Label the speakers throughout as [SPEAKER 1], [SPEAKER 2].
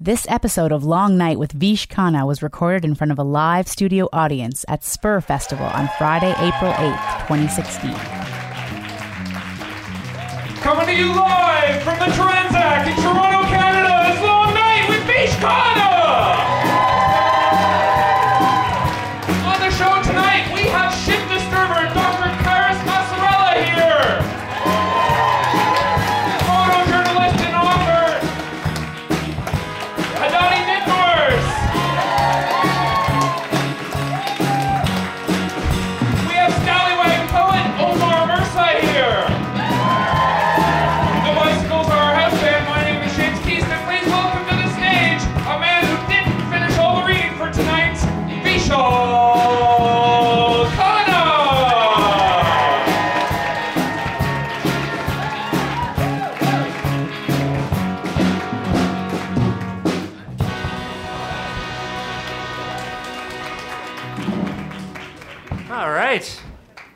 [SPEAKER 1] This episode of Long Night with Vish Khanna was recorded in front of a live studio audience at Spur Festival on Friday, April 8th, 2016.
[SPEAKER 2] Coming to you live from the Tranzac in Toronto,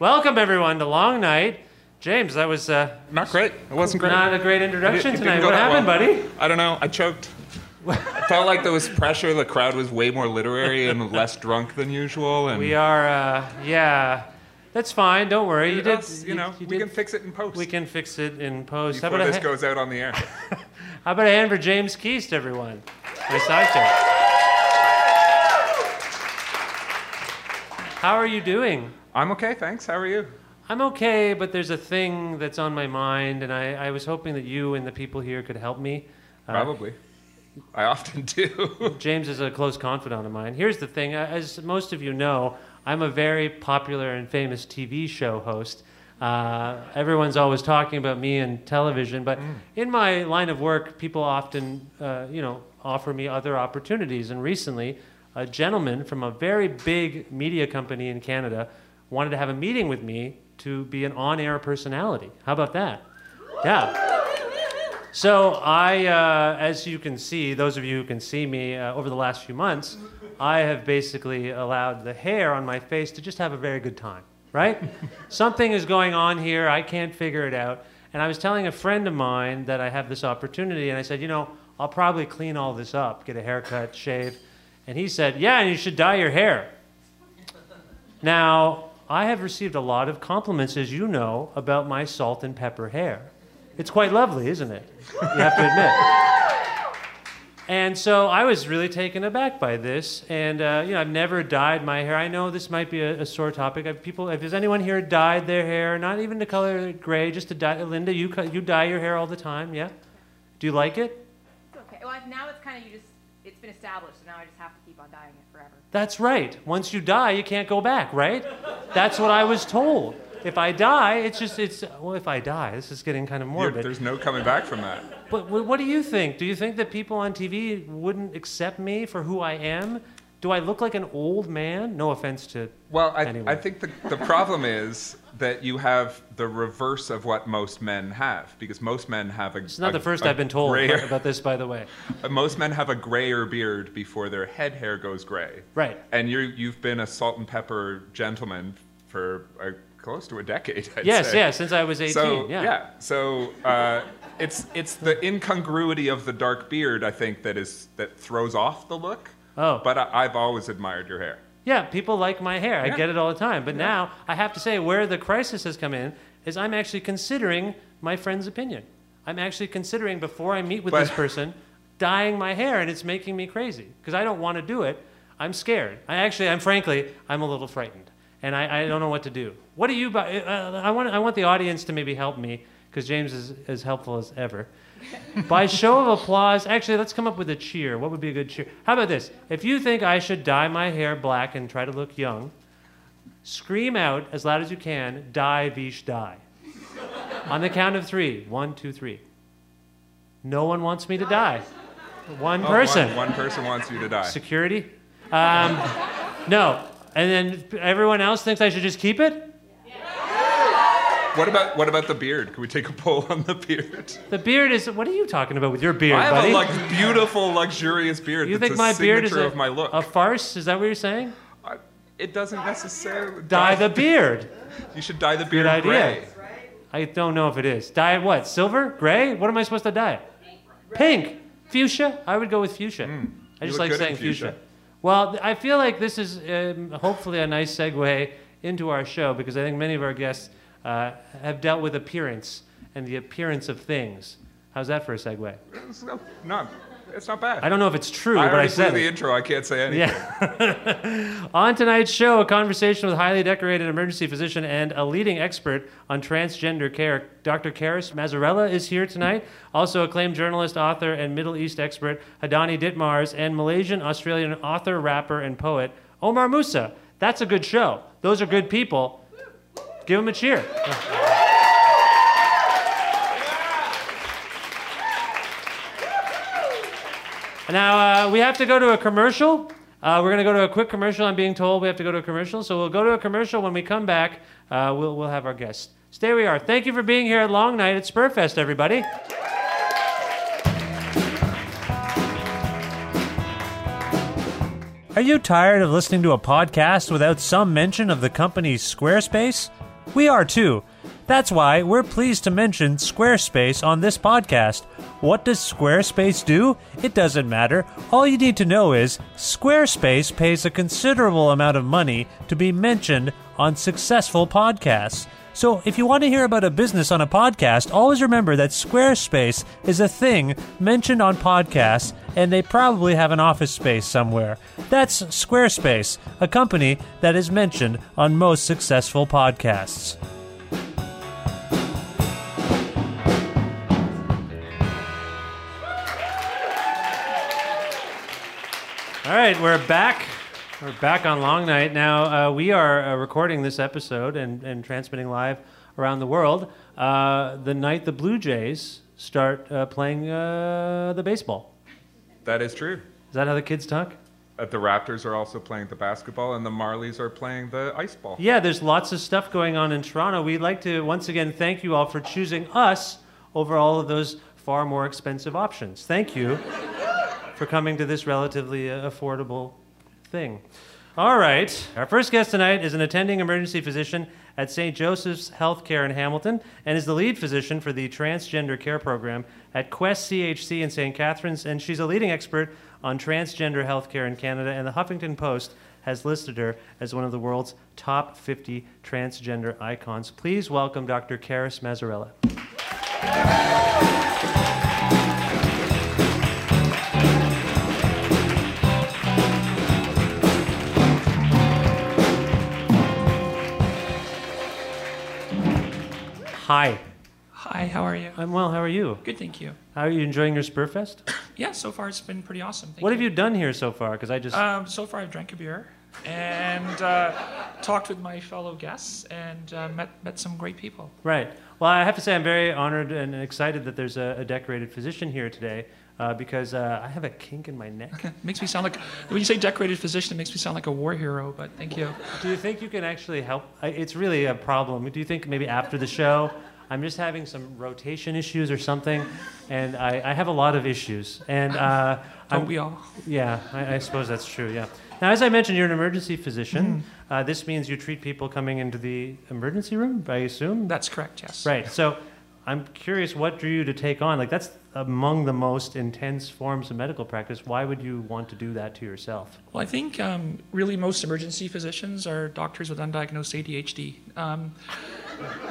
[SPEAKER 2] Welcome,
[SPEAKER 3] everyone, to Long Night. James, that was uh,
[SPEAKER 4] Not great. It wasn't great.
[SPEAKER 3] not a great introduction tonight. What happened,
[SPEAKER 4] well.
[SPEAKER 3] buddy?
[SPEAKER 4] I don't know. I choked. I felt like there was pressure. The crowd was way more literary and less drunk than usual. And
[SPEAKER 3] We are, uh, yeah. That's fine. Don't worry. You did.
[SPEAKER 4] Us, you know, we
[SPEAKER 3] did-
[SPEAKER 4] can fix it in post.
[SPEAKER 3] We can fix it in post.
[SPEAKER 4] before
[SPEAKER 3] how,
[SPEAKER 4] this
[SPEAKER 3] about a,
[SPEAKER 4] goes out on the air.
[SPEAKER 3] how about a hand for James Keast, everyone? My sidekick. How are you doing?
[SPEAKER 4] I'm okay, thanks. How are you?
[SPEAKER 3] I'm okay, but there's a thing that's on my mind, and I, I was hoping that you and the people here could help me. Uh,
[SPEAKER 4] Probably. I often do.
[SPEAKER 3] James is a close confidant of mine. Here's the thing uh, as most of you know, I'm a very popular and famous TV show host. Uh, everyone's always talking about me and television, but in my line of work, people often, uh, you know, offer me other opportunities. And recently, a gentleman from a very big media company in Canada wanted to have a meeting with me to be an on-air personality. How about that? Yeah. So I, uh, as you can see, those of you who can see me uh, over the last few months, I have basically allowed the hair on my face to just have a very good time, right? Something is going on here. I can't figure it out. And I was telling a friend of mine that I have this opportunity, and I said, you know, I'll probably clean all this up, get a haircut, shave. And he said, yeah, and you should dye your hair. Now, I have received a lot of compliments, as you know, about my salt and pepper hair. It's quite lovely, isn't it? You have to admit. And so I was really taken aback by this, and uh, you know I've never dyed my hair. I know this might be a, a sore topic. Have people, if has anyone here dyed their hair, not even to color gray, just to dye? Linda, you you dye your hair all the time, yeah? Do you like it?
[SPEAKER 5] It's okay. Well, now it's kind of you just it's been established, so now I just have to
[SPEAKER 3] That's right. Once you die, you can't go back, right? That's what I was told. If I die, it's just it's well. If I die, this is getting kind of
[SPEAKER 4] Yeah,
[SPEAKER 3] morbid.
[SPEAKER 4] there's no coming back from that.
[SPEAKER 3] But what do you think? Do you think that people on TV wouldn't accept me for who I am? Do I look like an old man? No offense to.
[SPEAKER 4] Well, I,
[SPEAKER 3] Anyway.
[SPEAKER 4] I think the, the problem is that you have the reverse of what most men have, because most men have a.
[SPEAKER 3] It's not
[SPEAKER 4] a-
[SPEAKER 3] the first I've been told
[SPEAKER 4] grayer-
[SPEAKER 3] about this, by the way.
[SPEAKER 4] Most men have a grayer beard before their head hair goes gray.
[SPEAKER 3] Right.
[SPEAKER 4] And you you've been a salt and pepper gentleman for a close to a decade. I'd
[SPEAKER 3] Yes,
[SPEAKER 4] say.
[SPEAKER 3] yeah, since I was 18.
[SPEAKER 4] So
[SPEAKER 3] yeah.
[SPEAKER 4] So uh, it's it's the incongruity of the dark beard, I think, that is that throws off the look.
[SPEAKER 3] Oh.
[SPEAKER 4] But I, I've always admired your hair.
[SPEAKER 3] Yeah, people like my hair. I get it all the time. But now I have to say, where the crisis has come in is I'm actually considering my friend's opinion. I'm actually considering before I meet with
[SPEAKER 4] But-
[SPEAKER 3] this person, dyeing my hair, and it's making me crazy because I don't want to do it. I'm scared. I actually, I'm frankly, I'm a little frightened, and I, I don't know what to do. What do you? bu- Uh, I want, I want the audience to maybe help me because James is as helpful as ever. By show of applause, actually, let's come up with a cheer. What would be a good cheer? How about this? If you think I should dye my hair black and try to look young, scream out as loud as you can, die, Vish, die. On the count of three. One, two, three. No one wants me to die. One person.
[SPEAKER 4] One, one person wants you to die.
[SPEAKER 3] Security? Um, no. And then everyone else thinks I should just keep it?
[SPEAKER 4] What about what about the beard? Can we take a poll on the beard?
[SPEAKER 3] The beard is. What are you talking about with your beard,
[SPEAKER 4] I have
[SPEAKER 3] buddy?
[SPEAKER 4] a like beautiful, luxurious beard.
[SPEAKER 3] you
[SPEAKER 4] that's
[SPEAKER 3] think
[SPEAKER 4] a
[SPEAKER 3] my beard is
[SPEAKER 4] signature
[SPEAKER 3] a,
[SPEAKER 4] of my look?
[SPEAKER 3] a farce? Is that what you're saying?
[SPEAKER 4] I- it doesn't necessarily
[SPEAKER 3] Dye the beard.
[SPEAKER 4] You should dye the beard
[SPEAKER 3] idea.
[SPEAKER 4] gray.
[SPEAKER 3] I don't know if it is. Dye it what? Silver? Gray? What am I supposed to dye? it? Pink. Fuchsia? I would go with fuchsia. I
[SPEAKER 4] Hmm.
[SPEAKER 3] Just
[SPEAKER 4] look
[SPEAKER 3] like
[SPEAKER 4] good in
[SPEAKER 3] saying fuchsia.
[SPEAKER 4] fuchsia.
[SPEAKER 3] Well, th- I feel like this is um, hopefully a nice segue into our show because I think many of our guests uh, have dealt with appearance and the appearance of things. How's that for a segue?
[SPEAKER 4] It's not, it's not bad.
[SPEAKER 3] I don't know if it's true,
[SPEAKER 4] I
[SPEAKER 3] but I said
[SPEAKER 4] the intro. I can't say anything.
[SPEAKER 3] Yeah. on tonight's show, a conversation with highly decorated emergency physician and a leading expert on transgender care. Dr. Carys Massarella is here tonight. Also, acclaimed journalist, author, and Middle East expert Hadani Ditmars, and Malaysian Australian author, rapper, and poet Omar Musa. That's a good show. Those are good people. Give them a cheer. Now, uh, we have to go to a commercial. Uh, we're going to go to a quick commercial. I'm being told we have to go to a commercial. So we'll go to a commercial. When we come back, uh, we'll, we'll have our guests. Stay we are. Thank you for being here at Long Night at Spurfest, everybody. Are you tired of listening to a podcast without some mention of the company Squarespace? We are too. That's why we're pleased to mention Squarespace on this podcast. What does Squarespace do? It doesn't matter. All you need to know is Squarespace pays a considerable amount of money to be mentioned on successful podcasts. So if you want to hear about a business on a podcast, always remember that Squarespace is a thing mentioned on podcasts and they probably have an office space somewhere. That's Squarespace, a company that is mentioned on most successful podcasts. All right, we're back. We're back on Long Night. Now, uh, we are uh, recording this episode and, and transmitting live around the world uh, the night the Blue Jays start uh, playing uh, the baseball.
[SPEAKER 4] That is true.
[SPEAKER 3] Is that how the kids talk?
[SPEAKER 4] Uh, the Raptors are also playing the basketball, and the Marlies are playing the ice ball.
[SPEAKER 3] Yeah, there's lots of stuff going on in Toronto. We'd like to once again thank you all for choosing us over all of those far more expensive options. Thank you for coming to this relatively uh, affordable thing. All right. Our first guest tonight is an attending emergency physician at St. Joseph's Healthcare in Hamilton and is the lead physician for the transgender care program at Quest CHC in St. Catharines. And she's a leading expert on transgender healthcare in Canada. And the Huffington Post has listed her as one of the world's top 50 transgender icons. Please welcome Dr. Carys Massarella. Hi.
[SPEAKER 6] Hi, how are you?
[SPEAKER 3] I'm well. How are you?
[SPEAKER 6] Good, thank you.
[SPEAKER 3] How are you enjoying your Spurfest?
[SPEAKER 6] Yeah, so far it's been pretty awesome. Thank
[SPEAKER 3] What have you done here so far? Because I just.
[SPEAKER 6] Um, so far I've drank a beer and uh, talked with my fellow guests and uh, met met some great people.
[SPEAKER 3] Right. Well, I have to say I'm very honored and excited that there's a, a decorated physician here today uh, because uh, I have a kink in my neck.
[SPEAKER 6] Makes me sound like when you say decorated physician, it makes me sound like a war hero. But thank you.
[SPEAKER 3] Do you think you can actually help? It's really a problem. Do you think maybe after the show, I'm just having some rotation issues or something, and I, I have a lot of issues. And uh,
[SPEAKER 6] Don't
[SPEAKER 3] I'm-
[SPEAKER 6] we all?
[SPEAKER 3] Yeah, I, I suppose that's true. Yeah. Now, as I mentioned, you're an emergency physician.
[SPEAKER 6] Mm-hmm.
[SPEAKER 3] Uh, this means you treat people coming into the emergency room, I assume?
[SPEAKER 6] That's correct, yes.
[SPEAKER 3] Right. So I'm curious what drew you to take on, like, that's among the most intense forms of medical practice. Why would you want to do that to yourself?
[SPEAKER 6] Well, I think um, really most emergency physicians are doctors with undiagnosed ADHD. Um,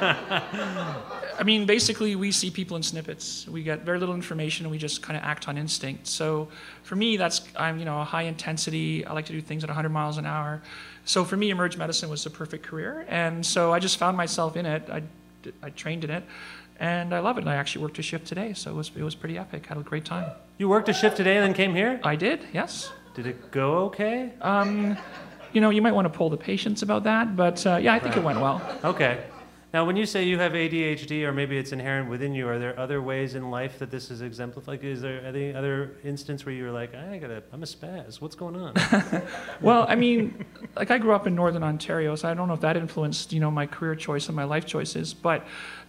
[SPEAKER 6] I mean, basically, we see people in snippets. We get very little information, and we just kind of act on instinct. So, for me, that's I'm you know a high intensity. I like to do things at 100 miles an hour. So for me, emerge medicine was the perfect career, and so I just found myself in it. I, I trained in it, and I love it. And I actually worked a shift today, so it was it was pretty epic. Had a great time.
[SPEAKER 3] You worked a shift today and then came here?
[SPEAKER 6] I did, yes.
[SPEAKER 3] Did it go okay?
[SPEAKER 6] Um, you know, you might want to pull the patients about that, but uh, yeah, I think it went well.
[SPEAKER 3] Okay. Now, when you say you have ADHD, or maybe it's inherent within you, are there other ways in life that this is exemplified? Is there any other instance where you were like, I gotta, I'm a spaz. What's going on?
[SPEAKER 6] Well, I mean, like I grew up in Northern Ontario, so I don't know if that influenced, you know, my career choice and my life choices. But,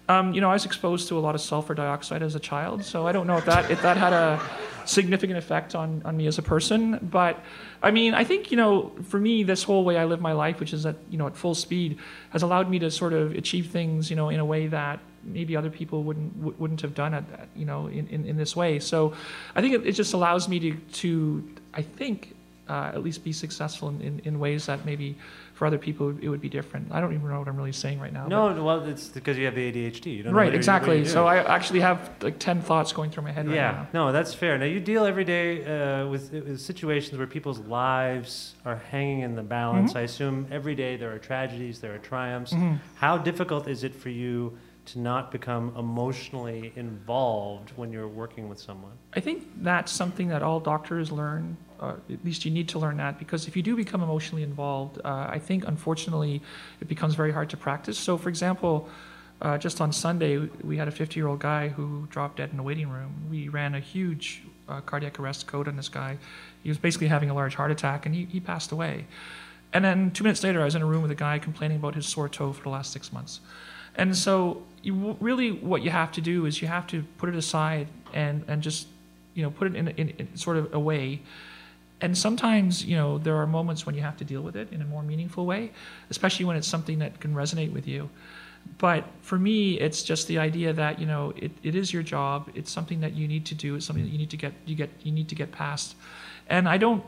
[SPEAKER 6] um, you know, I was exposed to a lot of sulfur dioxide as a child, so I don't know if that if that had a significant effect on on me as a person. But, I mean, I think you know, for me, this whole way I live my life, which is at you know at full speed, has allowed me to sort of achieve things, you know, in a way that maybe other people wouldn't wouldn't have done it, you know, in, in, in this way. So, I think it, it just allows me to to I think uh, at least be successful in, in, in ways that maybe for other people it would be different. I don't even know what I'm really saying right now. but-
[SPEAKER 3] no, well, it's because you have the ADHD. You don't
[SPEAKER 6] right, exactly. So. I actually have like 10 thoughts going through my head right
[SPEAKER 3] Yeah,
[SPEAKER 6] now.
[SPEAKER 3] no, that's fair. Now you deal every day uh, with, with situations where people's lives are hanging in the balance.
[SPEAKER 6] Mm-hmm.
[SPEAKER 3] I assume every day there are tragedies, there are triumphs.
[SPEAKER 6] Mhm.
[SPEAKER 3] How difficult is it for you to not become emotionally involved when you're working with someone?
[SPEAKER 6] I think that's something that all doctors learn. Uh, at least you need to learn that because if you do become emotionally involved, uh, I think unfortunately it becomes very hard to practice. So, for example, uh, just on Sunday, we had a 50 year old guy who dropped dead in the waiting room. We ran a huge uh, cardiac arrest code on this guy. He was basically having a large heart attack and he, he passed away. And then two minutes later, I was in a room with a guy complaining about his sore toe for the last six months. And so, you, really, what you have to do is you have to put it aside and, and just, you know, put it in, in, in sort of away. And sometimes, you know, there are moments when you have to deal with it in a more meaningful way, especially when it's something that can resonate with you. But for me, it's just the idea that you know it, it is your job. It's something that you need to do. It's something that you need to get you get you need to get past. And I don't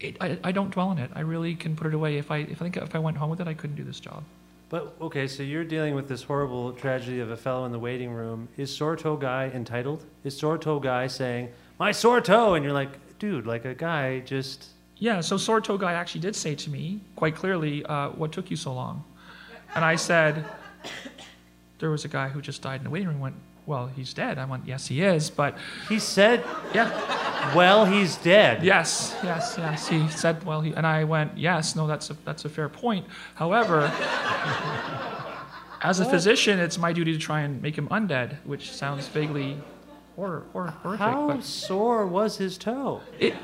[SPEAKER 6] it, I, I don't dwell on it. I really can put it away. If I if I think if I went home with it, I couldn't do this job.
[SPEAKER 3] But okay, so you're dealing with this horrible tragedy of a fellow in the waiting room. Is sore toe guy entitled? Is sore toe guy saying my sore toe, and you're like, dude, like a guy just
[SPEAKER 6] Yeah, so sore toe guy actually did say to me quite clearly, uh, "What took you so long?" And I said, "There was a guy who just died in the waiting room." Went, "Well, he's dead." I went, "Yes, he is." But
[SPEAKER 3] he said,
[SPEAKER 6] "Yeah."
[SPEAKER 3] Well, he's dead.
[SPEAKER 6] Yes, yes, yes. He said, "Well, he," and I went, "Yes, no, that's a that's a fair point." However, as a physician, it's my duty to try and make him undead, which sounds vaguely horror, horror, horrific.
[SPEAKER 3] How
[SPEAKER 6] but
[SPEAKER 3] sore was his toe?
[SPEAKER 6] it,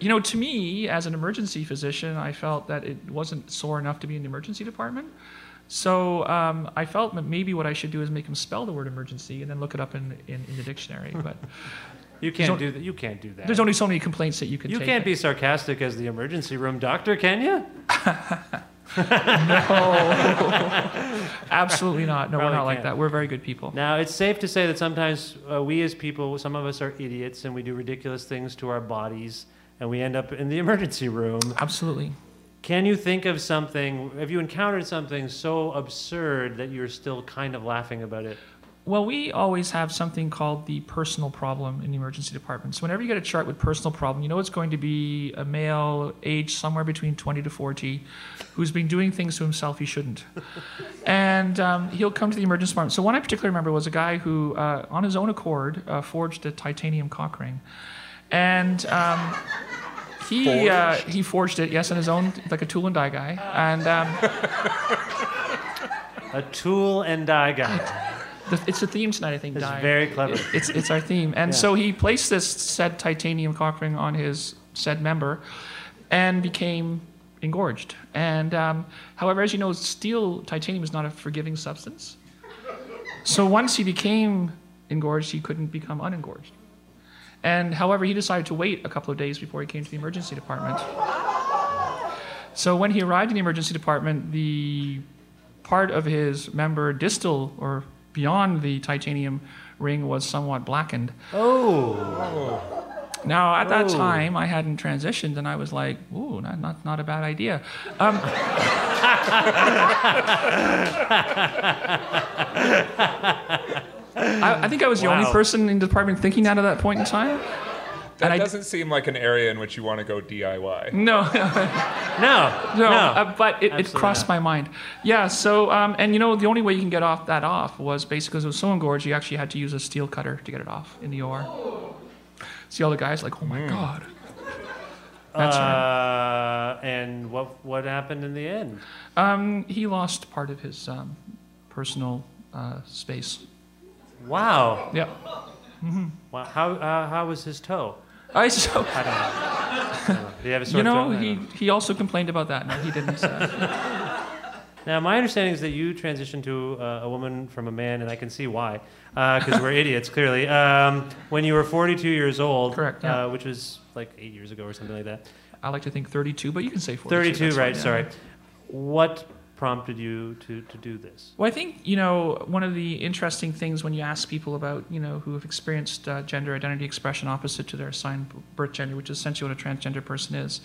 [SPEAKER 6] you know, to me, as an emergency physician, I felt that it wasn't sore enough to be in the emergency department. So um, I felt that maybe what I should do is make him spell the word emergency and then look it up in, in, in the dictionary. But
[SPEAKER 3] You can't
[SPEAKER 6] on-
[SPEAKER 3] do that. You can't do that.
[SPEAKER 6] there's only so many complaints that you can
[SPEAKER 3] You can't be sarcastic as the emergency room doctor, can you?
[SPEAKER 6] No, absolutely not. No,
[SPEAKER 3] Probably
[SPEAKER 6] we're not like
[SPEAKER 3] can't.
[SPEAKER 6] that. We're very good people.
[SPEAKER 3] Now, it's safe to say that sometimes uh, we as people, some of us are idiots and we do ridiculous things to our bodies and we end up in the emergency room.
[SPEAKER 6] Absolutely.
[SPEAKER 3] Can you think of something, have you encountered something so absurd that you're still kind of laughing about it?
[SPEAKER 6] Well, we always have something called the personal problem in the emergency department. So whenever you get a chart with personal problem, you know it's going to be a male age somewhere between 20 to 40 who's been doing things to himself he shouldn't. and um, he'll come to the emergency department. So one I particularly remember was a guy who, uh, on his own accord, uh, forged a titanium cock ring. And um, he, uh, he forged it, yes, on his own, like a tool and die guy. And um,
[SPEAKER 3] A tool and die guy.
[SPEAKER 6] It's the theme tonight, I think. Die.
[SPEAKER 3] very clever.
[SPEAKER 6] It- it's it's our theme, and
[SPEAKER 3] Yeah.
[SPEAKER 6] so he placed this said titanium cock ring on his said member, and became engorged. And um, however, as you know, steel titanium is not a forgiving substance. So once he became engorged, he couldn't become unengorged. And however, he decided to wait a couple of days before he came to the emergency department. So when he arrived in the emergency department, the part of his member distal or beyond the titanium ring was somewhat blackened.
[SPEAKER 3] Oh.
[SPEAKER 6] Now, at that
[SPEAKER 3] Oh.
[SPEAKER 6] time, I hadn't transitioned, and I was like, "Ooh, not not, not a bad idea." Um, I, I think I was the only person in the department thinking that at that point in time.
[SPEAKER 4] That
[SPEAKER 6] And
[SPEAKER 4] doesn't seem like an area in which you want to go DIY.
[SPEAKER 6] No.
[SPEAKER 3] no.
[SPEAKER 6] No. Uh, but it, it crossed
[SPEAKER 4] not.
[SPEAKER 6] my mind. Yeah. So, um, and you know, the only way you can get off that off was basically because it was so engorged, you actually had to use a steel cutter to get it off in the OR. See all the guys like, oh my god. That's right.
[SPEAKER 3] uh, And what what happened in the end?
[SPEAKER 6] Um, he lost part of his um, personal uh, space.
[SPEAKER 3] Wow.
[SPEAKER 6] Yeah. hmm
[SPEAKER 3] Wow. How uh, how was his toe?
[SPEAKER 6] I so.
[SPEAKER 3] I don't know. I don't know. Have a sore
[SPEAKER 6] You know? He, he also complained about that. No, he didn't. Uh,
[SPEAKER 3] Now, my understanding is that you transitioned to uh, a woman from a man, and I can see why, because we're idiots, clearly. Um, when you were 42 years old,
[SPEAKER 6] Correct, yeah.
[SPEAKER 3] uh, which was like eight years ago or something like that.
[SPEAKER 6] I like to think 32, but you can say 42.
[SPEAKER 3] 32,
[SPEAKER 6] that's fine,
[SPEAKER 3] right?
[SPEAKER 6] yeah.
[SPEAKER 3] Sorry. What prompted you to, to do this?
[SPEAKER 6] Well, I think you know one of the interesting things when you ask people about you know who have experienced uh, gender identity expression opposite to their assigned birth gender, which is essentially what a transgender person is.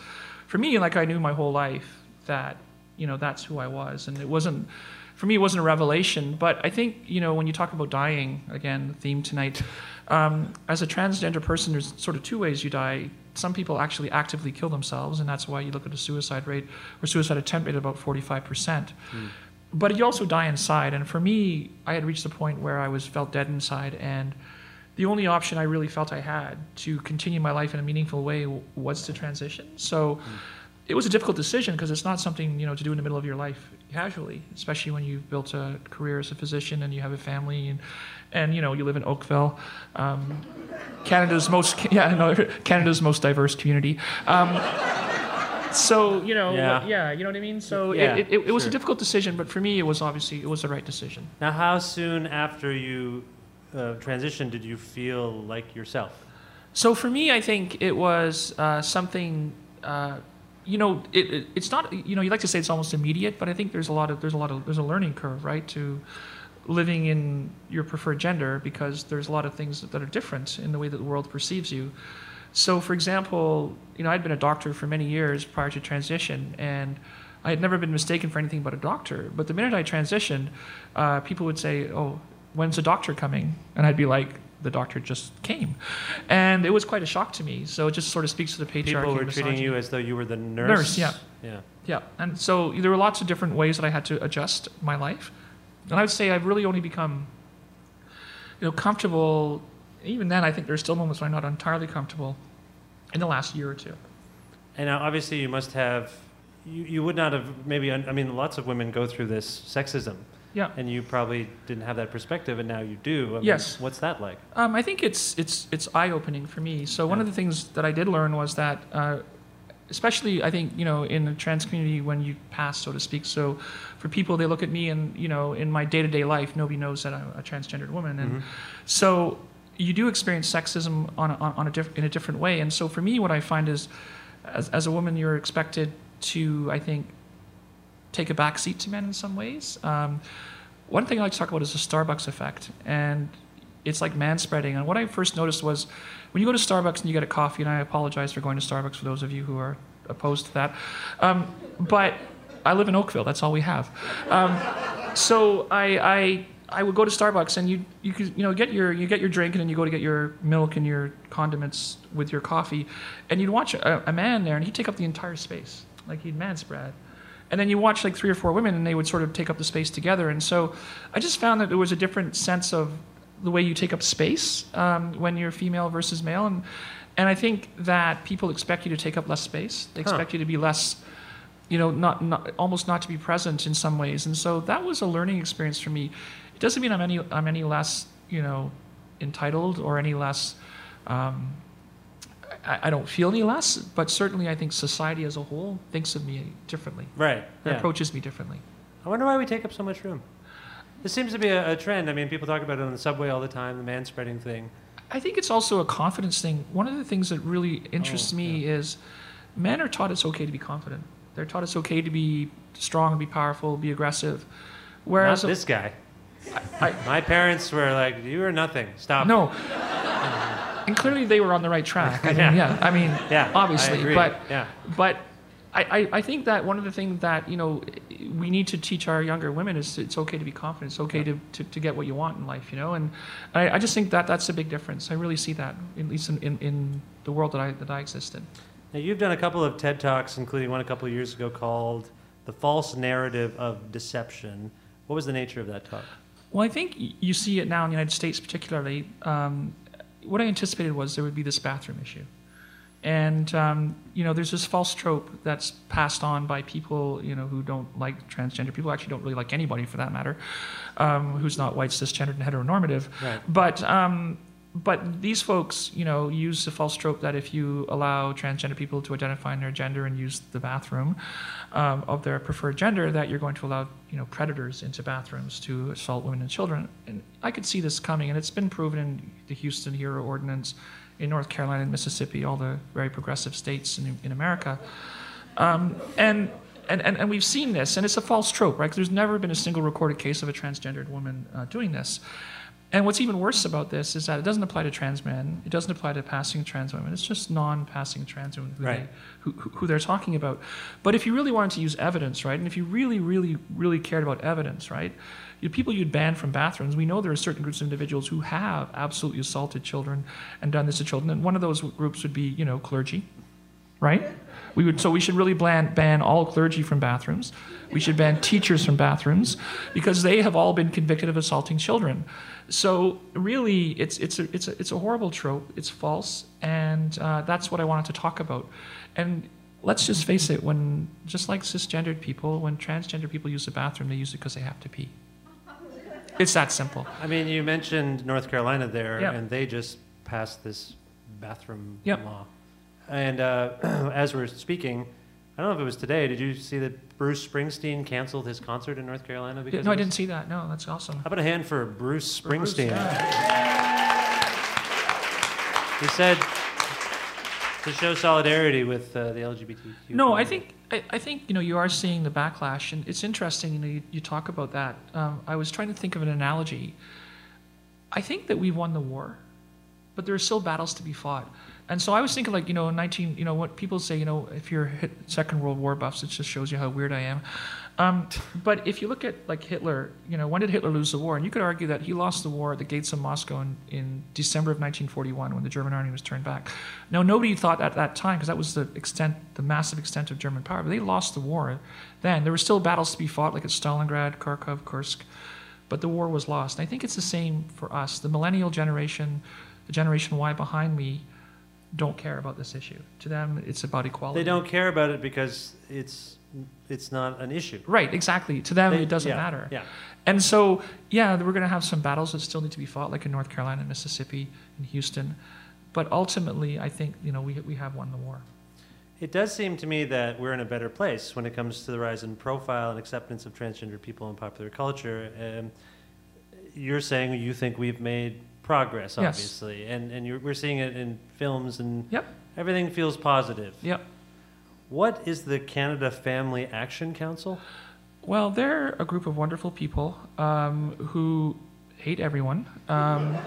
[SPEAKER 6] For me, like I knew my whole life that you know that's who I was, and it wasn't for me it wasn't a revelation. But I think you know when you talk about dying, again the theme tonight, um, as a transgender person, there's sort of two ways you die. Some people actually actively kill themselves, and that's why you look at a suicide rate or suicide attempt rate of about 45 percent. Hmm. But you also die inside and for me i had reached the point where i was felt dead inside and the only option i really felt i had to continue my life in a meaningful way was to transition. So hmm. it was a difficult decision because it's not something you know to do in the middle of your life casually especially when you've built a career as a physician and you have a family and and you know you live in oakville um, canada's most yeah no, canada's most diverse community um, so you know
[SPEAKER 3] Yeah.
[SPEAKER 6] yeah. you know what i mean so
[SPEAKER 3] Yeah,
[SPEAKER 6] it, it, it was a difficult decision but for me it was obviously it was the right decision
[SPEAKER 3] Now, how soon after you uh, transitioned did you feel like yourself?
[SPEAKER 6] So for me, I think it was uh, something. Uh, you know, it, it, it's not. You know, you like to say it's almost immediate, but I think there's a lot of there's a lot of there's a learning curve, right, to living in your preferred gender because there's a lot of things that are different in the way that the world perceives you. So, for example, you know, I'd been a doctor for many years prior to transition, and I had never been mistaken for anything but a doctor. But the minute I transitioned, uh, people would say, "Oh, when's the doctor coming?" And I'd be like, "The doctor just came," and it was quite a shock to me. So it just sort of speaks to the patriarchy.
[SPEAKER 3] People were treating you as though you were the nurse.
[SPEAKER 6] Nurse, yeah.
[SPEAKER 3] Yeah.
[SPEAKER 6] Yeah, and so there were lots of different ways that I had to adjust my life, and I would say I've really only become, you know, comfortable. Even then, I think there's still moments where I'm not entirely comfortable, in the last year or two.
[SPEAKER 3] And now, obviously, you must have. You, you would not have maybe. I mean, lots of women go through this sexism.
[SPEAKER 6] Yeah.
[SPEAKER 3] And you probably didn't have that perspective, and now you do. I mean,
[SPEAKER 6] Yes.
[SPEAKER 3] What's that like?
[SPEAKER 6] Um, I think it's it's it's eye opening for me. So one of the things that I did learn was that, uh, especially I think you know in the trans community when you pass, so to speak. So for people, they look at me and you know in my day to day life, nobody knows that I'm a transgendered woman, and
[SPEAKER 3] Mhm.
[SPEAKER 6] so you do experience sexism on a, on a diff- in a different way. And so for me, what I find is, as, as a woman, you're expected to I think take a back seat to men in some ways. Um, one thing I like to talk about is the Starbucks effect, and it's like man spreading. And what I first noticed was when you go to Starbucks and you get a coffee, and I apologize for going to Starbucks for those of you who are opposed to that, um, but I live in Oakville. That's all we have. Um, so I, I I would go to Starbucks and you you could you know get your you get your drink and then you go to get your milk and your condiments with your coffee, and you'd watch a, a man there and he'd take up the entire space like he'd man spread. And then you watch like three or four women, and they would sort of take up the space together. And so, I just found that there was a different sense of the way you take up space um, when you're female versus male, and and I think that people expect you to take up less space. They
[SPEAKER 3] Huh.
[SPEAKER 6] expect you to be less, you know, not, not almost not to be present in some ways. And so that was a learning experience for me. It doesn't mean I'm any I'm any less, you know, entitled or any less. Um, I, I don't feel any less, but certainly I think society as a whole thinks of me differently.
[SPEAKER 3] Right.
[SPEAKER 6] It
[SPEAKER 3] yeah.
[SPEAKER 6] approaches me differently.
[SPEAKER 3] I wonder why we take up so much room. This seems to be a, a trend. I mean, people talk about it on the subway all the time, the man spreading thing.
[SPEAKER 6] I think it's also a confidence thing. One of the things that really interests
[SPEAKER 3] Oh,
[SPEAKER 6] me is men are taught it's okay to be confident. They're taught it's okay to be strong, be powerful, be aggressive.
[SPEAKER 3] Not
[SPEAKER 6] Whereas
[SPEAKER 3] this guy.
[SPEAKER 6] I-
[SPEAKER 3] My parents were like, "You are nothing. Stop."
[SPEAKER 6] no, and clearly they were on the right track. I mean,
[SPEAKER 3] Yeah.
[SPEAKER 6] yeah. I mean,
[SPEAKER 3] Yeah, I
[SPEAKER 6] obviously, but
[SPEAKER 3] Yeah.
[SPEAKER 6] but I, I, think that one of the things that you know we need to teach our younger women is it's okay to be confident. It's okay to, to, to get what you want in life, you know. And I, I just think that that's a big difference. I really see that, at least in, in, in the world that I that I exist in.
[SPEAKER 3] Now, you've done a couple of TED Talks, including one a couple of years ago called The False Narrative of Deception. What was the nature of that talk?
[SPEAKER 6] Well, I think you see it now in the United States, particularly. Um, what I anticipated was there would be this bathroom issue. And, um, you know, there's this false trope that's passed on by people, you know, who don't like transgender people, actually don't really like anybody for that matter, um, who's not white, cisgendered, and heteronormative.
[SPEAKER 3] Right.
[SPEAKER 6] But, um, but these folks, you know, use the false trope that if you allow transgender people to identify in their gender and use the bathroom um, of their preferred gender, that you're going to allow, you know, predators into bathrooms to assault women and children. And I could see this coming, and it's been proven in the Houston Hero Ordinance, in North Carolina and Mississippi, all the very progressive states in, in America. Um, and, and, and, and we've seen this, and it's a false trope, right? there's never been a single recorded case of a transgendered woman uh, doing this. And what's even worse about this is that it doesn't apply to trans men. It doesn't apply to passing trans women. It's just non-passing trans women who,
[SPEAKER 3] Right.
[SPEAKER 6] they, who, who who they're talking about. But if you really wanted to use evidence, right, and if you really, really, really cared about evidence, right, you people you'd ban from bathrooms. We know there are certain groups of individuals who have absolutely assaulted children and done this to children. And one of those groups would be, you know, clergy, right? We would, so we should really ban, ban all clergy from bathrooms. We should ban teachers from bathrooms because they have all been convicted of assaulting children. So really, it's, it's, a, it's, a, it's a horrible trope. It's false, and uh, that's what I wanted to talk about. And let's just face it, when just like cisgendered people, when transgender people use the bathroom, they use it because they have to pee. It's that simple.
[SPEAKER 3] I mean, you mentioned North Carolina there,
[SPEAKER 6] Yeah.
[SPEAKER 3] and they just passed this bathroom law. And uh, as we're speaking, I don't know if it was today. Did you see that Bruce Springsteen canceled his concert in North Carolina because
[SPEAKER 6] No, I didn't see that. No, that's awesome.
[SPEAKER 3] How about a hand for Bruce
[SPEAKER 6] Bruce,
[SPEAKER 3] Springsteen?
[SPEAKER 6] yeah.
[SPEAKER 3] He said to show solidarity with uh, the LGBTQ.
[SPEAKER 6] No, I think I, I think you know you are seeing the backlash, and it's interesting. You know, you, you talk about that. Um, I was trying to think of an analogy. I think that we've won the war, but there are still battles to be fought. And so I was thinking, like you know, in 19, you know, what people say, you know, if you're hit Second World War buffs, it just shows you how weird I am. Um, but if you look at like Hitler, you know, when did Hitler lose the war? And you could argue that he lost the war at the gates of Moscow in, in December of 1941 when the German army was turned back. Now, nobody thought at that time, because that was the extent, the massive extent of German power, but they lost the war then. There were still battles to be fought, like at Stalingrad, Kharkov, Kursk, but the war was lost. And I think it's the same for us. The millennial generation, the Generation Y behind me, don't care about this issue. To them, it's about equality.
[SPEAKER 3] they don't care about it because it's it's not an issue.
[SPEAKER 6] Right, exactly. To them,
[SPEAKER 3] They-
[SPEAKER 6] it doesn't
[SPEAKER 3] yeah,
[SPEAKER 6] matter.
[SPEAKER 3] Yeah.
[SPEAKER 6] And so, yeah, we're going to have some battles that still need to be fought, like in North Carolina, Mississippi, and Houston. But ultimately, I think you know we we have won the war.
[SPEAKER 3] It does seem to me that we're in a better place when it comes to the rise in profile and acceptance of transgender people in popular culture. Um, you're saying you think we've made progress, obviously, Yes. and and you're, we're seeing it in films, and
[SPEAKER 6] Yep.
[SPEAKER 3] everything feels positive.
[SPEAKER 6] Yep.
[SPEAKER 3] What is the Canada Family Action Council?
[SPEAKER 6] Well, they're a group of wonderful people um, who hate everyone. Um,